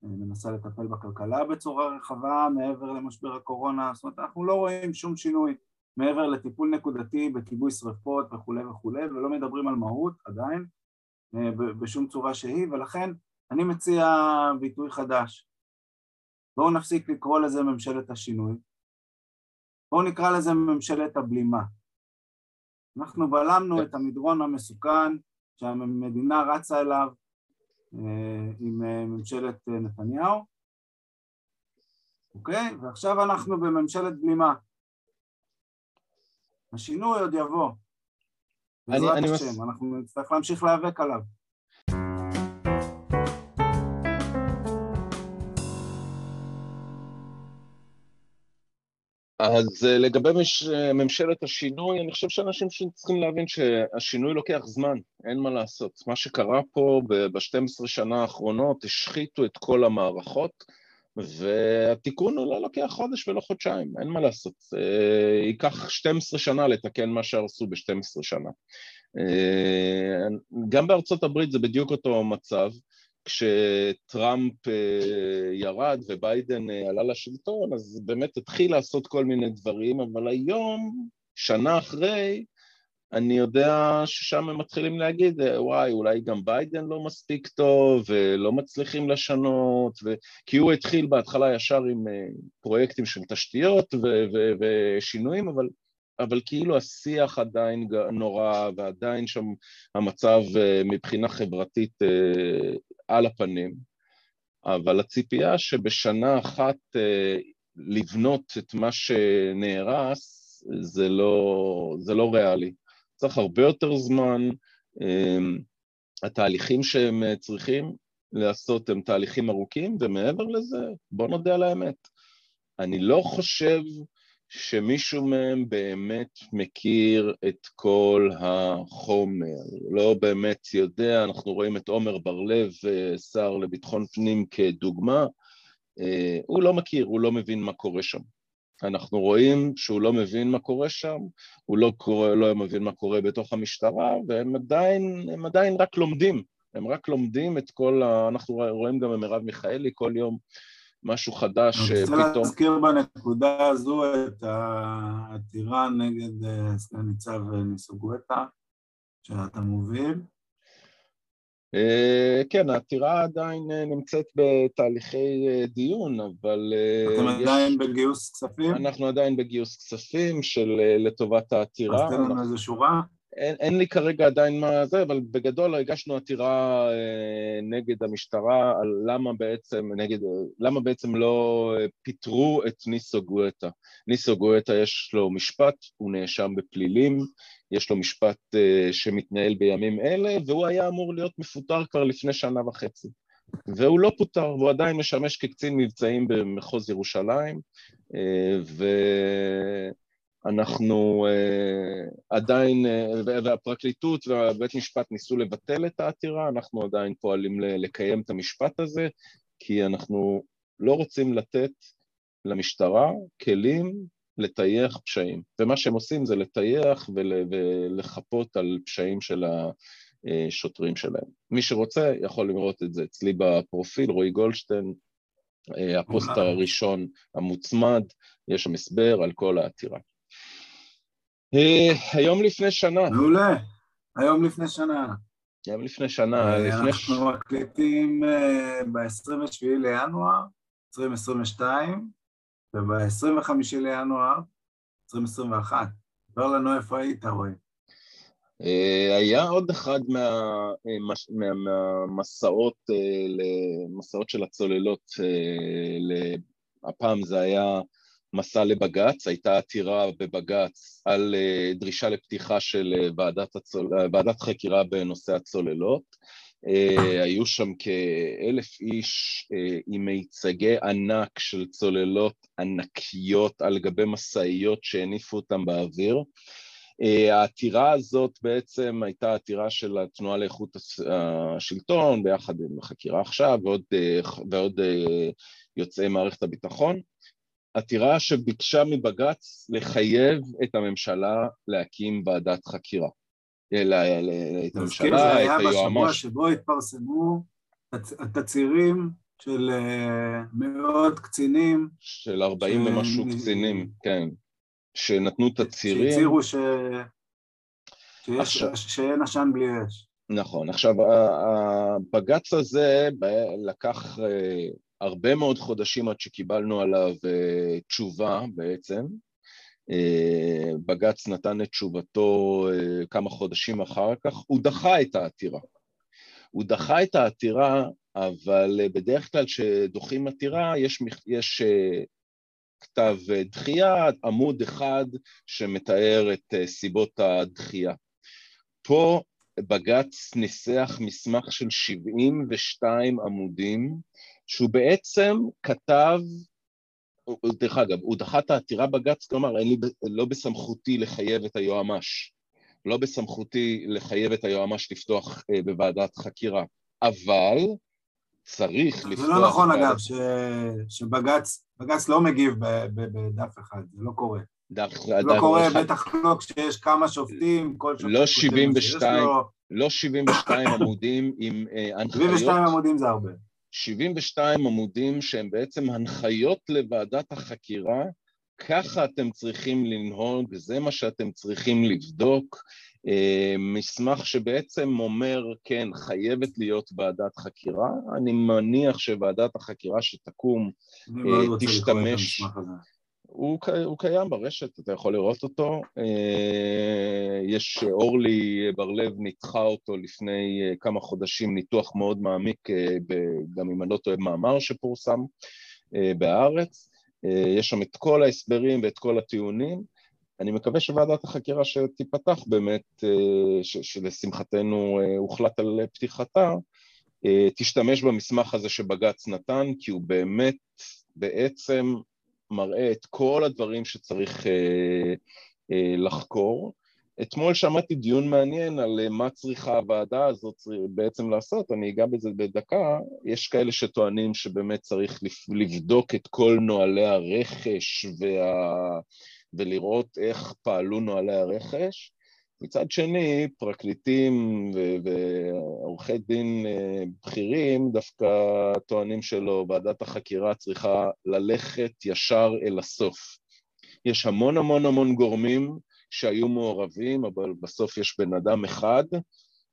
מנסה לטפל בכלכלה בצורה רחבה מעבר למשבר הקורונה, זאת אומרת אנחנו לא רואים שום שינוי מעבר לטיפול נקודתי בכיבוי שרפות וכולי וכולי ולא מדברים על מהות עדיין אה, בשום צורה שהיא ולכן אני מציע ביטוי חדש בואו נפסיק לקרוא לזה ממשלת השינוי בואו נקרא לזה ממשלת הבלימה אנחנו בלמנו את המדרון המסוכן שהמדינה רצה אליו אה, עם אה, ממשלת אה, נתניהו, אוקיי? ועכשיו אנחנו בממשלת בלימה. השינוי עוד יבוא. בעזרת השם, מס... אנחנו נצטרך להמשיך להיאבק עליו.
אז אה, לגבי מש, אה, ממשלת השינוי, אני חושב שאנשים צריכים להבין שהשינוי לוקח זמן, אין מה לעשות. מה שקרה פה ב-12 שנה האחרונות, השחיתו את כל המערכות, והתיקון הוא לא לוקח חודש ולא חודשיים, אין מה לעשות. אה, ייקח 12 שנה לתקן מה שהרסו ב-12 שנה. גם בארצות הברית זה בדיוק אותו מצב. כשטראמפ אה, ירד וביידן אה, עלה לשלטון, אז באמת התחיל לעשות כל מיני דברים, אבל היום, שנה אחרי, אני יודע ששם הם מתחילים להגיד, אה, וואי, אולי גם ביידן לא מספיק טוב, ולא מצליחים לשנות, ו... כי הוא התחיל בהתחלה ישר עם פרויקטים של תשתיות ו- ו- ושינויים, אבל אבל כאילו השיח עדיין נורא ועדיין שם המצב אה, מבחינה חברתית אה, על הפנים, אבל הציפייה שבשנה אחת אה, לבנות את מה שנהרס זה לא, זה לא ריאלי. צריך הרבה יותר זמן, התהליכים שהם צריכים לעשות הם תהליכים ארוכים, ומעבר לזה, בוא נודה על האמת. אני לא חושב שמישהו מהם באמת מכיר את כל החומר, לא באמת יודע, אנחנו רואים את עומר בר-לב, שר לביטחון פנים כדוגמה, אה, הוא לא מכיר, הוא לא מבין מה קורה שם. אנחנו רואים שהוא לא מבין מה קורה שם, הוא לא, קורא, לא מבין מה קורה בתוך המשטרה, והם עדיין, עדיין רק לומדים, הם רק לומדים את כל ה... אנחנו רואים גם במרב מיכאלי כל יום משהו חדש
פתאום... אני רוצה להזכיר בנקודה הזו את העתירה נגד אה, סגן ניצב ניסו גואטה, שאתה מוביל.
אה, כן, העתירה עדיין אה, נמצאת בתהליכי דיון, אבל...
אתם יש... עדיין בגיוס כספים?
אנחנו עדיין בגיוס כספים של לטובת העתירה.
אז תן לנו איזה שורה.
אין, אין לי כרגע עדיין מה זה, אבל בגדול הגשנו עתירה אה, נגד המשטרה על למה בעצם, נגד, למה בעצם לא אה, פיטרו את ניסו גואטה. ניסו גואטה יש לו משפט, הוא נאשם בפלילים, יש לו משפט אה, שמתנהל בימים אלה, והוא היה אמור להיות מפוטר כבר לפני שנה וחצי. והוא לא פוטר, והוא עדיין משמש כקצין מבצעים במחוז ירושלים, ואנחנו עדיין, והפרקליטות והבית משפט ניסו לבטל את העתירה, אנחנו עדיין פועלים לקיים את המשפט הזה, כי אנחנו לא רוצים לתת למשטרה כלים לטייח פשעים, ומה שהם עושים זה לטייח ולחפות על פשעים של השוטרים שלהם. מי שרוצה יכול לראות את זה אצלי בפרופיל, רועי גולדשטיין, הפוסטר הראשון המוצמד, יש שם הסבר על כל העתירה. היום לפני שנה.
מעולה, היום לפני שנה.
היום לפני שנה, לפני...
אנחנו מקליטים ב-27 לינואר 2022, וב-25 לינואר 2021. ספר לנו איפה היית, רועי.
אה, היה עוד אחד מהמסעות, אה, מסעות של הצוללות, אה, הפעם זה היה מסע לבג"ץ, הייתה עתירה בבג"ץ על דרישה לפתיחה של ועדת, הצול... ועדת חקירה בנושא הצוללות. היו שם כאלף איש עם מיצגי ענק של צוללות ענקיות על גבי משאיות שהניפו אותם באוויר. העתירה הזאת בעצם הייתה עתירה של התנועה לאיכות השלטון ביחד עם החקירה עכשיו ועוד, ועוד יוצאי מערכת הביטחון. עתירה שביקשה מבג"ץ לחייב את הממשלה להקים ועדת חקירה. את הממשלה,
זה היה בשבוע שבו התפרסמו התצהירים של אה, מאות קצינים.
של 40 ומשהו קצינים, כן, שנתנו תצהירים.
שהצהירו ש... שאין עשן בלי אש.
נכון. עכשיו, הבג"ץ הזה לקח אה, הרבה מאוד חודשים עד שקיבלנו עליו אה, תשובה בעצם. אה, בג"ץ נתן את תשובתו אה, כמה חודשים אחר כך, הוא דחה את העתירה. הוא דחה את העתירה, אבל אה, בדרך כלל כשדוחים עתירה יש, יש כתב דחייה, עמוד אחד שמתאר את סיבות הדחייה. פה בג"ץ ניסח מסמך של 72 עמודים, שהוא בעצם כתב דרך אגב, הוא דחה את העתירה בג"ץ, כלומר, אין לי, לא בסמכותי לחייב את היועמ"ש, לא בסמכותי לחייב את היועמ"ש לפתוח אה, בוועדת חקירה, אבל צריך לפתוח...
זה לא נכון. אגב, ש... שבג"ץ בג"ץ לא מגיב בדף אחד, זה לא קורה. דף, זה לא קורה, אחד. בטח לא כשיש כמה שופטים, כל שופט
לא 72, לו... לא 72 עמודים עם uh, הנחיות...
72 עמודים זה הרבה.
72 עמודים שהם בעצם הנחיות לוועדת החקירה, ככה אתם צריכים לנהוג, זה מה שאתם צריכים לבדוק. אה, מסמך שבעצם אומר, כן, חייבת להיות ועדת חקירה. אני מניח שוועדת החקירה שתקום
אה, תשתמש...
הוא, הוא קיים ברשת, אתה יכול לראות אותו. אה, יש, אורלי בר-לב ניתחה אותו לפני אה, כמה חודשים, ניתוח מאוד מעמיק, אה, גם אם אני לא טועה, מאמר שפורסם בהארץ. יש שם את כל ההסברים ואת כל הטיעונים. אני מקווה שוועדת החקירה שתיפתח באמת, שלשמחתנו הוחלט על פתיחתה, תשתמש במסמך הזה שבג"ץ נתן, כי הוא באמת בעצם מראה את כל הדברים שצריך אה, אה, לחקור. אתמול שמעתי דיון מעניין על אה, מה צריכה הוועדה הזאת בעצם לעשות, אני אגע בזה בדקה. יש כאלה שטוענים שבאמת צריך לבדוק את כל נוהלי הרכש וה... ולראות איך פעלו נוהלי הרכש. מצד שני, פרקליטים ועורכי דין אה, בכירים דווקא טוענים שלא, ועדת החקירה צריכה ללכת ישר אל הסוף. יש המון המון המון גורמים שהיו מעורבים, אבל בסוף יש בן אדם אחד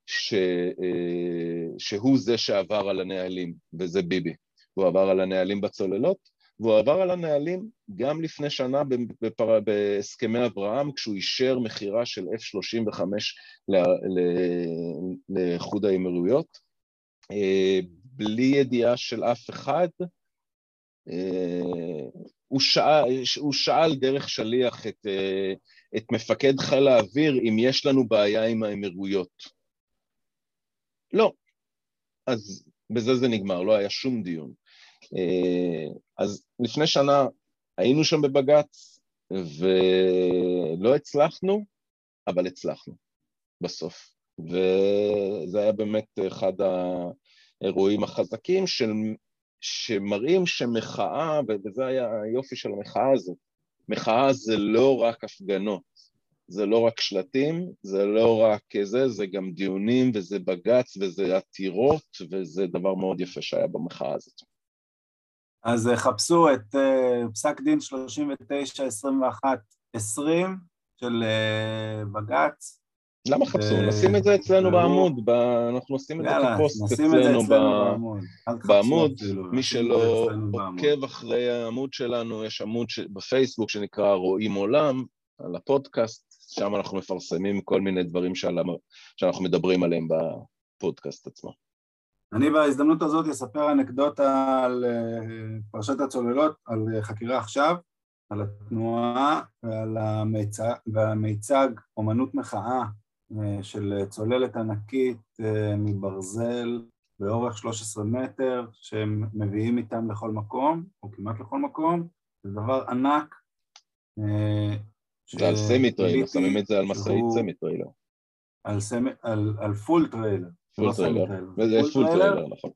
ש, אה, שהוא זה שעבר על הנהלים, וזה ביבי. הוא עבר על הנהלים בצוללות, והוא עבר על הנהלים גם לפני שנה בפר... בהסכמי אברהם, כשהוא אישר מכירה של F-35 לאיחוד האמירויות, אה, בלי ידיעה של אף אחד. אה, הוא שאל, הוא שאל דרך שליח את, אה, את מפקד חיל האוויר אם יש לנו בעיה עם האמירויות. לא. אז בזה זה נגמר, לא היה שום דיון. אז לפני שנה היינו שם בבג"ץ ולא הצלחנו, אבל הצלחנו בסוף. וזה היה באמת אחד האירועים החזקים של, שמראים שמחאה, וזה היה היופי של המחאה הזאת, מחאה זה לא רק הפגנות, זה לא רק שלטים, זה לא רק זה, זה גם דיונים וזה בג"ץ וזה עתירות וזה דבר מאוד יפה שהיה במחאה הזאת.
אז חפשו את uh, פסק דין 39-21-20 של uh, בג"ץ.
למה חפשו? נשים את זה אצלנו בעמוד. אנחנו עושים את זה כפוסט אצלנו. בעמוד. מי שלא עוקב אחרי העמוד שלנו, יש עמוד. בפייסבוק שנקרא רואים עולם, על הפודקאסט, שם אנחנו מפרסמים כל מיני דברים. שאנחנו מדברים עליהם בפודקאסט עצמו.
אני בהזדמנות הזאת אספר אנקדוטה על אה, פרשת הצוללות, על אה, חקירה עכשיו, על התנועה ועל המיצג, והמיצג אומנות מחאה אה, של צוללת ענקית מברזל באורך 13 מטר, שהם מביאים איתם לכל מקום, או כמעט לכל מקום, זה דבר ענק.
זה על סמי טריילר, שמים את זה על משאית סמי טריילר.
על פול טריילר.
פול טריילר, וזה פול טריילר, נכון.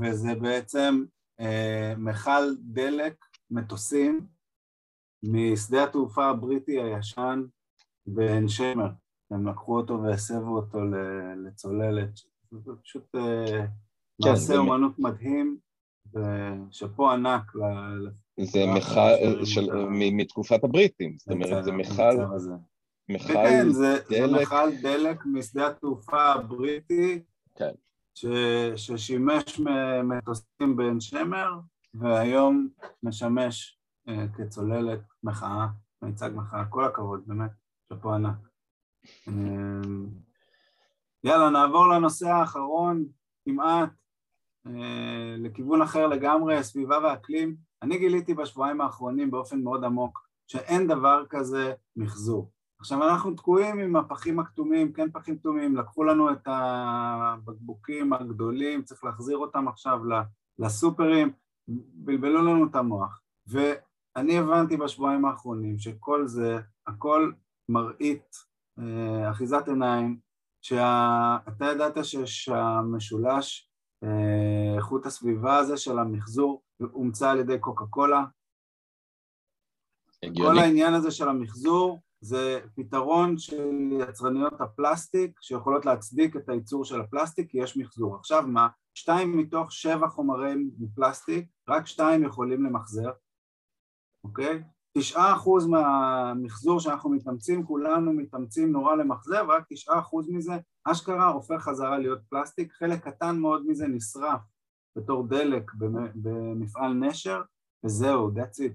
וזה בעצם אה, מכל דלק מטוסים משדה התעופה הבריטי הישן בעין שמר. הם לקחו אותו והסבו אותו לצוללת. זה פשוט אה, כן, מעשה אומנות מדהים, ושאפו ענק
זה מכל מתקופת הבריטים, זאת אומרת זה מכל
כן, זה, דלק. זה מכל דלק משדה התעופה הבריטי,
כן.
ש, ששימש מטוסים בעין שמר, והיום משמש אה, כצוללת מחאה, מיצג מחאה. כל הכבוד, באמת, שאפו ענק. אה, יאללה, נעבור לנושא האחרון, כמעט, אה, לכיוון אחר לגמרי, סביבה ואקלים. אני גיליתי בשבועיים האחרונים באופן מאוד עמוק שאין דבר כזה מחזור. עכשיו אנחנו תקועים עם הפחים הכתומים, כן פחים כתומים, לקחו לנו את הבקבוקים הגדולים, צריך להחזיר אותם עכשיו לסופרים, בלבלו לנו את המוח. ואני הבנתי בשבועיים האחרונים שכל זה, הכל מראית, אה, אחיזת עיניים, שאתה ידעת שהמשולש אה, איכות הסביבה הזה של המחזור הומצא על ידי קוקה קולה. הגיוני. כל העניין הזה של המחזור זה פתרון של יצרניות הפלסטיק שיכולות להצדיק את הייצור של הפלסטיק כי יש מחזור. עכשיו מה? שתיים מתוך שבע חומרים מפלסטיק, רק שתיים יכולים למחזר, אוקיי? תשעה אחוז מהמחזור שאנחנו מתאמצים, כולנו מתאמצים נורא למחזר, ורק תשעה אחוז מזה אשכרה הופך חזרה להיות פלסטיק, חלק קטן מאוד מזה נשרף בתור דלק במפעל נשר, וזהו, that's it.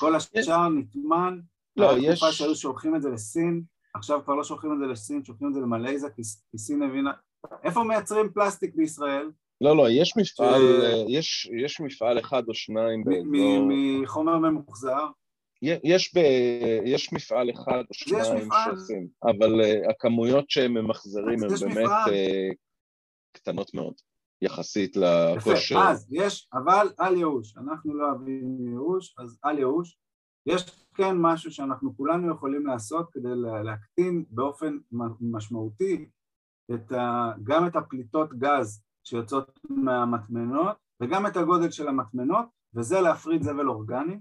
כל השאר נטמן לא, יש... תקופה שהיו שולחים את זה לסין, עכשיו כבר לא שולחים את זה לסין, שולחים את זה למלייזה, כי סין הבינה... איפה מייצרים פלסטיק בישראל?
לא, לא, יש מפעל, ש... יש, יש מפעל אחד או שניים
באזור... מחומר ממוחזר?
יש, ב, יש מפעל אחד או שניים שעושים, אבל uh, הכמויות שהם ממחזרים הן באמת uh, קטנות מאוד, יחסית לכושר.
יפה, אז יש, אבל אל ייאוש, אנחנו לא אוהבים ייאוש, אז אל ייאוש. יש כן משהו שאנחנו כולנו יכולים לעשות כדי להקטין באופן משמעותי את ה, גם את הפליטות גז שיוצאות מהמטמנות וגם את הגודל של המטמנות, וזה להפריד זבל אורגני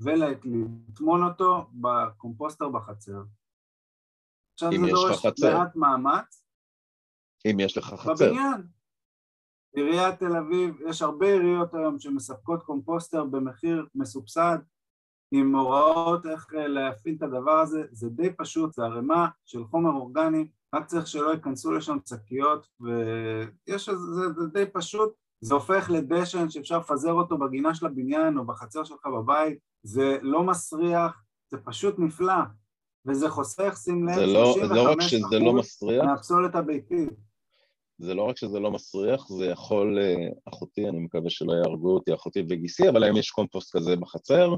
ולטמון אותו בקומפוסטר בחצר. עכשיו זה דורש מעט מאמץ.
אם יש לך חצר.
בבניין. עיריית תל אביב, יש הרבה עיריות היום שמספקות קומפוסטר במחיר מסובסד, עם הוראות איך אה, להפעיל את הדבר הזה, זה די פשוט, זה ערימה של חומר אורגני, רק צריך שלא ייכנסו לשם שקיות ויש איזה, זה, זה די פשוט, זה הופך לדשן שאפשר לפזר אותו בגינה של הבניין או בחצר שלך בבית, זה לא מסריח, זה פשוט נפלא, וזה חוסך, שים לב, 35%
לא, לא לא מסריח,
מהפסולת הביתית.
זה לא רק שזה לא מסריח, זה יכול, אה, אחותי, אני מקווה שלא יהרגו אותי, אחותי וגיסי, אבל היום יש קומפוסט כזה בחצר,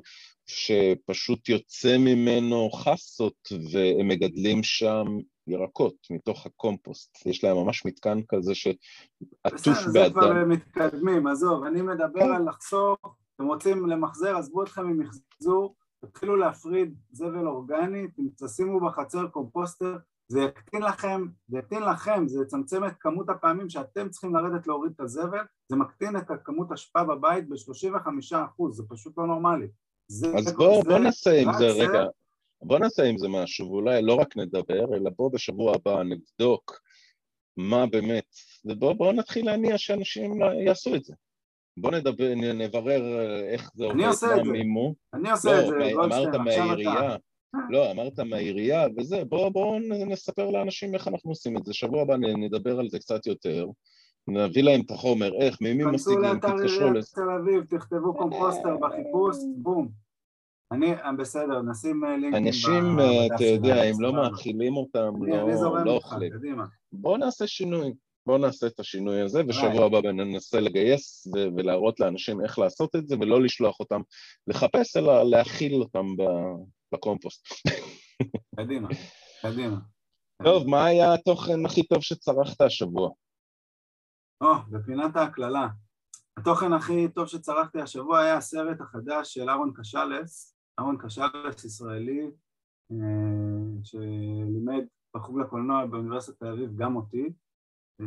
שפשוט יוצא ממנו חסות, והם מגדלים שם ירקות מתוך הקומפוסט, יש להם ממש מתקן כזה שעטוף
באדם. זה כבר מתקדמים, עזוב, אני מדבר על לחסוך, אתם רוצים למחזר, עזבו אתכם ממחזור, תתחילו להפריד זבל אורגני, תשימו בחצר קומפוסטר, זה יקטין לכם, זה יקטין לכם, זה יצמצם את כמות הפעמים שאתם צריכים לרדת להוריד את הזבל, זה מקטין את הכמות אשפה בבית ב-35 אחוז, זה פשוט לא נורמלי.
זה, אז בוא, זה, בוא נעשה עם זה רגע, בוא נעשה עם זה משהו, ואולי לא רק נדבר, אלא בוא בשבוע הבא נבדוק מה באמת, ובוא בוא נתחיל להניע שאנשים יעשו את זה. בוא נדבר, נברר איך זה
עובד, מה מימו. אני עושה לא, את זה,
לא, אמרת מהעירייה, לא, אמרת מהעירייה וזה, בואו בוא נספר לאנשים איך אנחנו עושים את זה, שבוע הבא נדבר על זה קצת יותר, נביא להם את החומר, איך, ממי משיגים,
תתקשרו. כנסו לאתר עיריית תל אביב, תכתבו קומפוסטר בחיפוש, בום. אני, אה, בסדר, נשים אה, לינקים
אנשים, אה, אתה יודע, אם לא מאכילים אותם, לא, לא אוכלים. בואו נעשה שינוי. בואו נעשה את השינוי הזה, ושבוע הבא ננסה לגייס ולהראות לאנשים איך לעשות את זה, ולא לשלוח אותם לחפש, אלא להכיל אותם בקומפוסט.
קדימה, קדימה.
טוב, מה היה התוכן הכי טוב שצרכת השבוע?
או, בפינת ההקללה. התוכן הכי טוב שצרכתי השבוע היה הסרט החדש של אהרון קשלס, אהרון קשלס ישראלי, אה, שלימד בחוג לקולנוע באוניברסיטת תל אביב גם אותי. אה,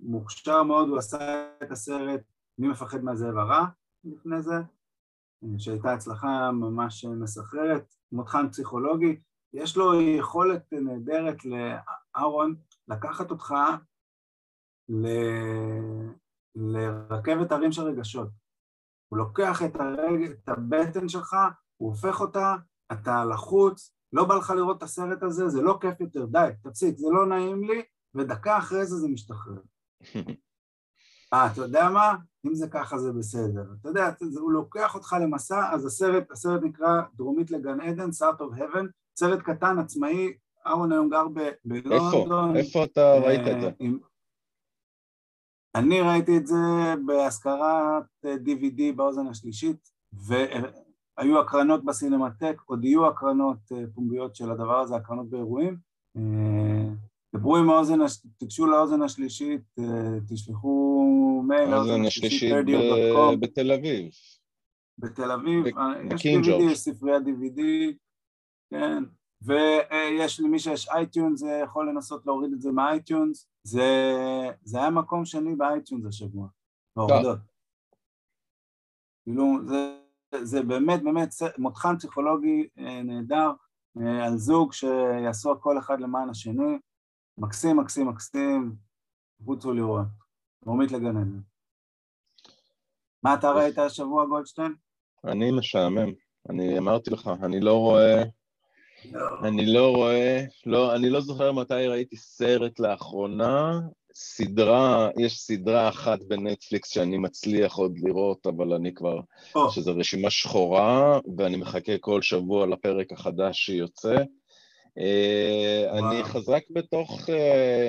מוכשר מאוד, הוא עשה את הסרט מי מפחד מהזאב הרע לפני זה, אה, שהייתה הצלחה ממש מסחררת, מותחן פסיכולוגי. יש לו יכולת נהדרת לאהרון לקחת אותך ל... לרכבת הרים של רגשות. הוא לוקח את, הרג... את הבטן שלך, הוא הופך אותה, אתה לחוץ, לא בא לך לראות את הסרט הזה, זה לא כיף יותר, די, תפסיק, זה לא נעים לי, ודקה אחרי זה זה משתחרר. אה, אתה יודע מה? אם זה ככה זה בסדר. אתה יודע, הוא לוקח אותך למסע, אז הסרט, הסרט נקרא דרומית לגן עדן, Sart of Heaven, סרט קטן, עצמאי, אהרון היום גר בלונדון.
איפה? איפה אתה ראית את זה?
אני ראיתי את זה בהשכרת DVD באוזן השלישית, והיו הקרנות בסינמטק, עוד יהיו הקרנות אה, פומביות של הדבר הזה, הקרנות באירועים. אה, דברו עם האוזן, תיגשו לאוזן השלישית, אה, תשלחו מייל
לאוזן השלישית בתל אביב.
בתל אביב, יש DVD, יש ספריית DVD, כן, ויש למי שיש iTunes, יכול לנסות להוריד את זה מ iTunes, זה, זה היה מקום שני ב iTunes השבוע, בהורדות. כאילו, זה, זה באמת באמת מותחן פסיכולוגי אה, נהדר אה, על זוג שיעשו הכל אחד למען השני, מקסים, מקסים, מקסים, רוצו לראות, דרומית לגן עדן. מה אתה ראית השבוע, גולדשטיין?
אני משעמם, אני אמרתי לך, אני לא רואה אני לא רואה, לא, אני לא זוכר מתי ראיתי סרט לאחרונה. סדרה, יש סדרה אחת בנטפליקס שאני מצליח עוד לראות, אבל אני כבר, oh. שזו רשימה שחורה, ואני מחכה כל שבוע לפרק החדש שיוצא. Uh, אני חזק בתוך uh,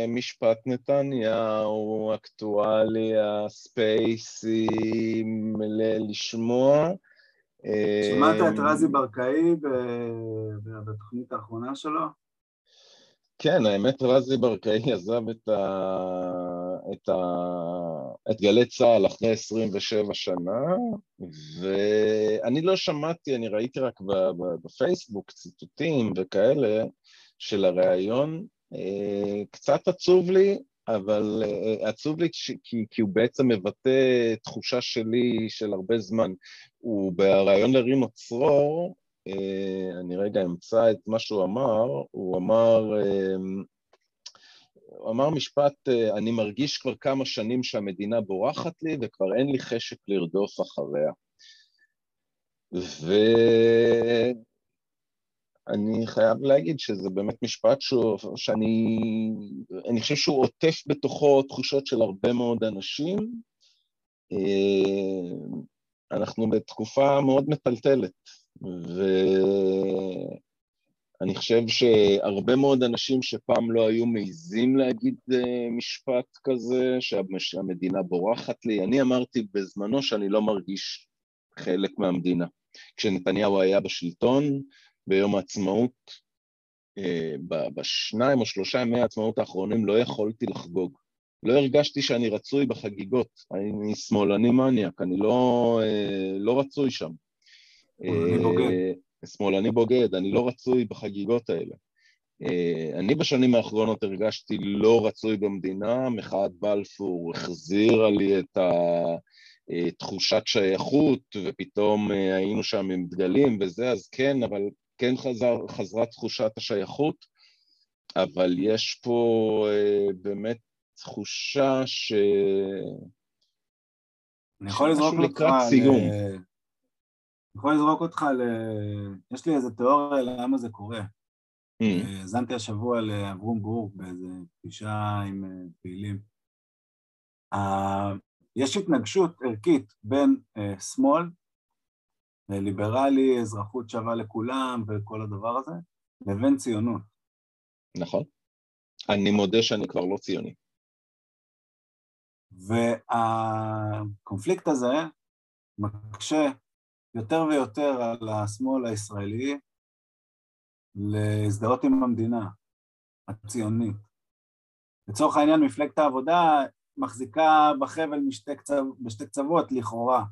משפט נתניהו, אקטואליה, ספייסי, לשמוע.
שמעת את אמ, רזי ברקאי בתוכנית האחרונה שלו?
כן, האמת רזי ברקאי עזב את, ה... את, ה... את גלי צה"ל אחרי 27 שנה, ואני לא שמעתי, אני ראיתי רק בפייסבוק ציטוטים וכאלה של הריאיון. אה, קצת עצוב לי, אבל uh, עצוב לי כי, כי הוא בעצם מבטא תחושה שלי של הרבה זמן. הוא בריאיון לרימו צרור, uh, אני רגע אמצא את מה שהוא אמר, הוא אמר, uh, הוא אמר משפט, uh, אני מרגיש כבר כמה שנים שהמדינה בורחת לי וכבר אין לי חשק לרדוף אחריה. ו... אני חייב להגיד שזה באמת משפט שהוא, שאני אני חושב שהוא עוטף בתוכו תחושות של הרבה מאוד אנשים. אה, אנחנו בתקופה מאוד מטלטלת, ואני חושב שהרבה מאוד אנשים שפעם לא היו מעיזים להגיד אה, משפט כזה, שהמדינה בורחת לי, אני אמרתי בזמנו שאני לא מרגיש חלק מהמדינה. כשנתניהו היה בשלטון, ביום העצמאות, אה, בשניים או שלושה ימי העצמאות האחרונים לא יכולתי לחגוג. לא הרגשתי שאני רצוי בחגיגות, אני שמאלני מניאק, אני לא, אה, לא רצוי שם.
שמאלני בוגד.
שמאלני בוגד, אני לא רצוי בחגיגות האלה. אני בשנים האחרונות הרגשתי לא רצוי במדינה, מחאת בלפור החזירה לי את התחושת שייכות, ופתאום היינו שם עם דגלים וזה, אז כן, אבל כן חזר, חזרה תחושת השייכות, אבל יש פה אה, באמת תחושה ש...
אני יכול לזרוק אותך סיום. ל... אני יכול לזרוק אותך ל... יש לי איזה תיאוריה למה זה קורה. Mm. האזנתי mm. השבוע לאברום ברוק באיזה פגישה עם אה, פעילים. Uh, יש התנגשות ערכית בין שמאל ליברלי, אזרחות שווה לכולם וכל הדבר הזה, לבין ציונות.
נכון. אני מודה שאני כבר לא ציוני.
והקונפליקט הזה מקשה יותר ויותר על השמאל הישראלי להזדהות עם המדינה הציונית. לצורך העניין, מפלגת העבודה מחזיקה בחבל משתי קצו, בשתי קצוות לכאורה.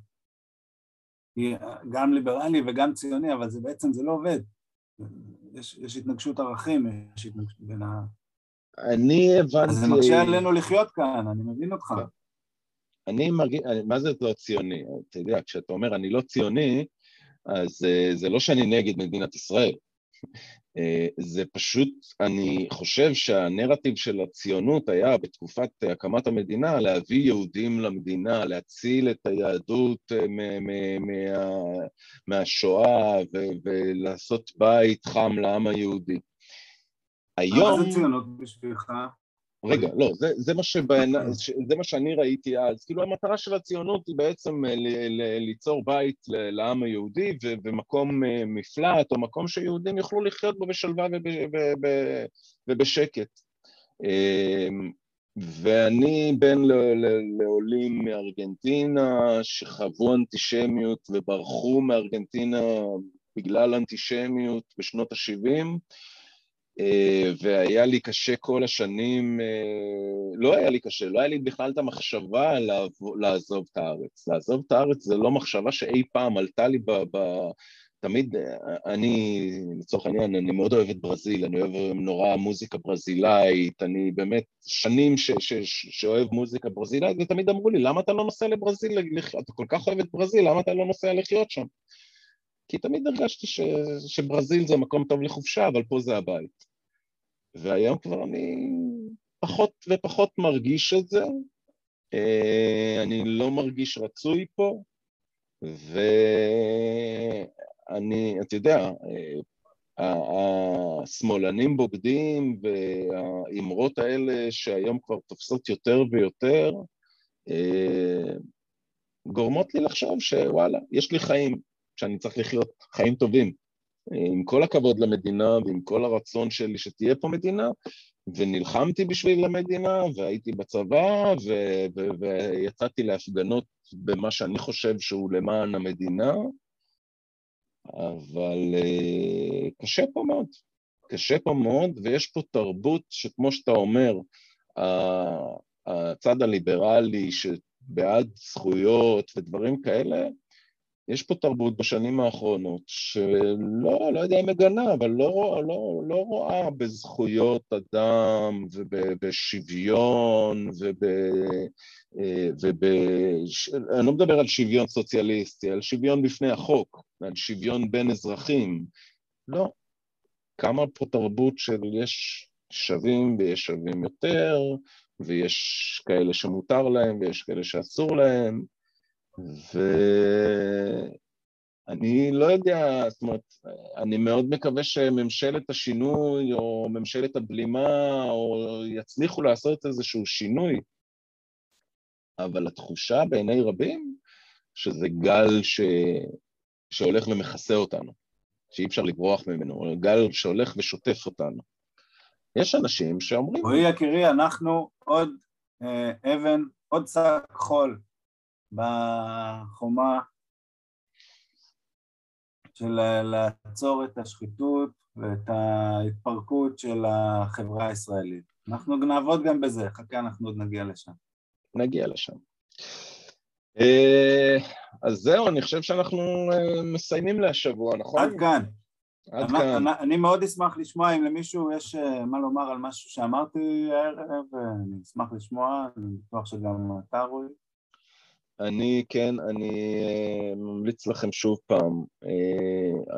היא גם ליברלי וגם ציוני, אבל זה בעצם, זה לא עובד. יש, יש התנגשות ערכים, יש התנגשות בין ה...
אני הבנתי...
זה מקשה עלינו לחיות כאן, אני מבין אותך. כן.
אני מרגיש, מה זה לא ציוני? אתה יודע, כשאתה אומר אני לא ציוני, אז אה, זה לא שאני נגד מדינת ישראל. אה, זה פשוט, אני חושב שהנרטיב של הציונות היה בתקופת הקמת המדינה להביא יהודים למדינה, להציל את היהדות אה, מהשואה ולעשות בית חם לעם היהודי.
היום... מה זה ציונות בשבילך?
רגע, לא, זה, זה, מה שבעיני, זה מה שאני ראיתי אז, כאילו המטרה של הציונות היא בעצם אה, ל, ל, ליצור בית לעם היהודי ו, ומקום אה, מפלט או מקום שיהודים יוכלו לחיות בו בשלווה וב, וב, ובשקט. אמ, ואני בן לעולים מארגנטינה שחוו אנטישמיות וברחו מארגנטינה בגלל אנטישמיות בשנות ה-70. אה, והיה לי קשה כל השנים, אה, לא היה לי קשה, לא היה לי בכלל את המחשבה לעזוב את הארץ. לעזוב את הארץ זה לא מחשבה שאי פעם עלתה לי ב... ב תמיד, אה, אני, לצורך העניין, אני מאוד אוהב את ברזיל, אני אוהב נורא מוזיקה ברזילאית, אני באמת שנים ש, ש, ש, שאוהב מוזיקה ברזילאית, ותמיד אמרו לי, למה אתה לא נוסע לברזיל, אתה כל כך אוהב את ברזיל, למה אתה לא נוסע לחיות שם? כי תמיד הרגשתי ש, שברזיל זה מקום טוב לחופשה, אבל פה זה הבית. והיום כבר אני פחות ופחות מרגיש את זה, אה, אני לא מרגיש רצוי פה, ואני, אתה יודע, אה, השמאלנים בוגדים והאמרות האלה שהיום כבר תופסות יותר ויותר, אה, גורמות לי לחשוב שוואלה, יש לי חיים, שאני צריך לחיות חיים טובים. עם כל הכבוד למדינה ועם כל הרצון שלי שתהיה פה מדינה, ונלחמתי בשביל המדינה, והייתי בצבא, ו- ו- ויצאתי להפגנות במה שאני חושב שהוא למען המדינה, אבל uh, קשה פה מאוד. קשה פה מאוד, ויש פה תרבות שכמו שאתה אומר, הצד הליברלי שבעד זכויות ודברים כאלה, יש פה תרבות בשנים האחרונות שלא, לא יודע אם מגנה, אבל לא, לא, לא רואה בזכויות אדם ובשוויון וב... וב... אני לא מדבר על שוויון סוציאליסטי, על שוויון בפני החוק, על שוויון בין אזרחים. לא. קמה פה תרבות של יש שווים ויש שווים יותר, ויש כאלה שמותר להם ויש כאלה שאסור להם. ואני לא יודע, זאת אומרת, אני מאוד מקווה שממשלת השינוי או ממשלת הבלימה או יצליחו לעשות איזשהו שינוי, אבל התחושה בעיני רבים שזה גל ש... שהולך ומכסה אותנו, שאי אפשר לברוח ממנו, גל שהולך ושוטף אותנו. יש אנשים שאומרים...
רועי יקירי, אנחנו עוד אה, אבן, עוד שק חול בחומה של לעצור את השחיתות ואת ההתפרקות של החברה הישראלית. אנחנו נעבוד גם בזה, חכה, אנחנו עוד נגיע לשם.
נגיע לשם. אה, אז זהו, אני חושב שאנחנו אה, מסיימים להשבוע, נכון?
עד כאן. עד אני, כאן. אני, אני מאוד אשמח לשמוע אם למישהו יש אה, מה לומר על משהו שאמרתי הערב, אני אשמח לשמוע, אני בטוח שגם אתה רואי.
אני, כן, אני ממליץ לכם שוב פעם,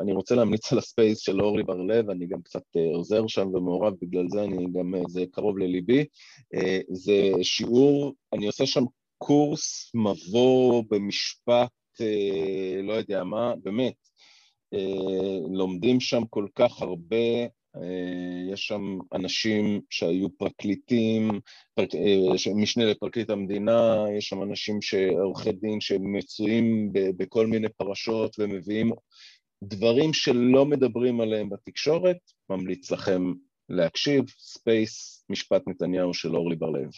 אני רוצה להמליץ על הספייס של אורלי בר-לב, אני גם קצת עוזר שם ומעורב, בגלל זה אני גם, זה קרוב לליבי. זה שיעור, אני עושה שם קורס מבוא במשפט, אה, לא יודע מה, באמת, אה, לומדים שם כל כך הרבה, אה, יש שם אנשים שהיו פרקליטים, פרק, משנה לפרקליט המדינה, יש שם אנשים שעורכי דין שמצויים בכל מיני פרשות ומביאים דברים שלא מדברים עליהם בתקשורת, ממליץ לכם להקשיב, space, משפט נתניהו של אורלי בר-לב.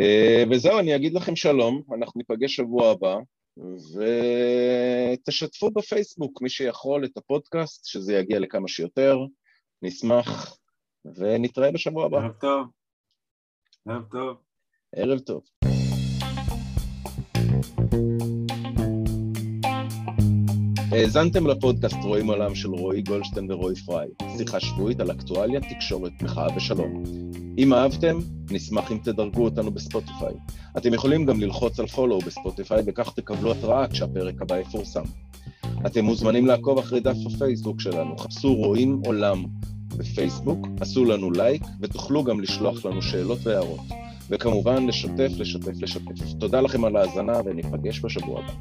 אה, וזהו, אני אגיד לכם שלום, אנחנו ניפגש שבוע הבא, ותשתפו בפייסבוק, מי שיכול, את הפודקאסט, שזה יגיע לכמה שיותר, נשמח, ונתראה בשבוע הבא.
ערב טוב. ערב טוב.
ערב טוב. האזנתם לפודקאסט רואים עולם של רועי גולדשטיין ורועי פריי, שיחה שבועית על אקטואליה, תקשורת, מחאה ושלום. אם אהבתם, נשמח אם תדרגו אותנו בספוטיפיי. אתם יכולים גם ללחוץ על פולו בספוטיפיי, וכך תקבלו התראה כשהפרק הבא יפורסם. אתם מוזמנים לעקוב אחרי דף הפייסבוק שלנו, חפשו רואים עולם בפייסבוק, עשו לנו לייק, ותוכלו גם לשלוח לנו שאלות והערות. וכמובן, לשתף, לשתף, לשתף. תודה לכם על ההאזנה, וניפגש בשבוע הבא.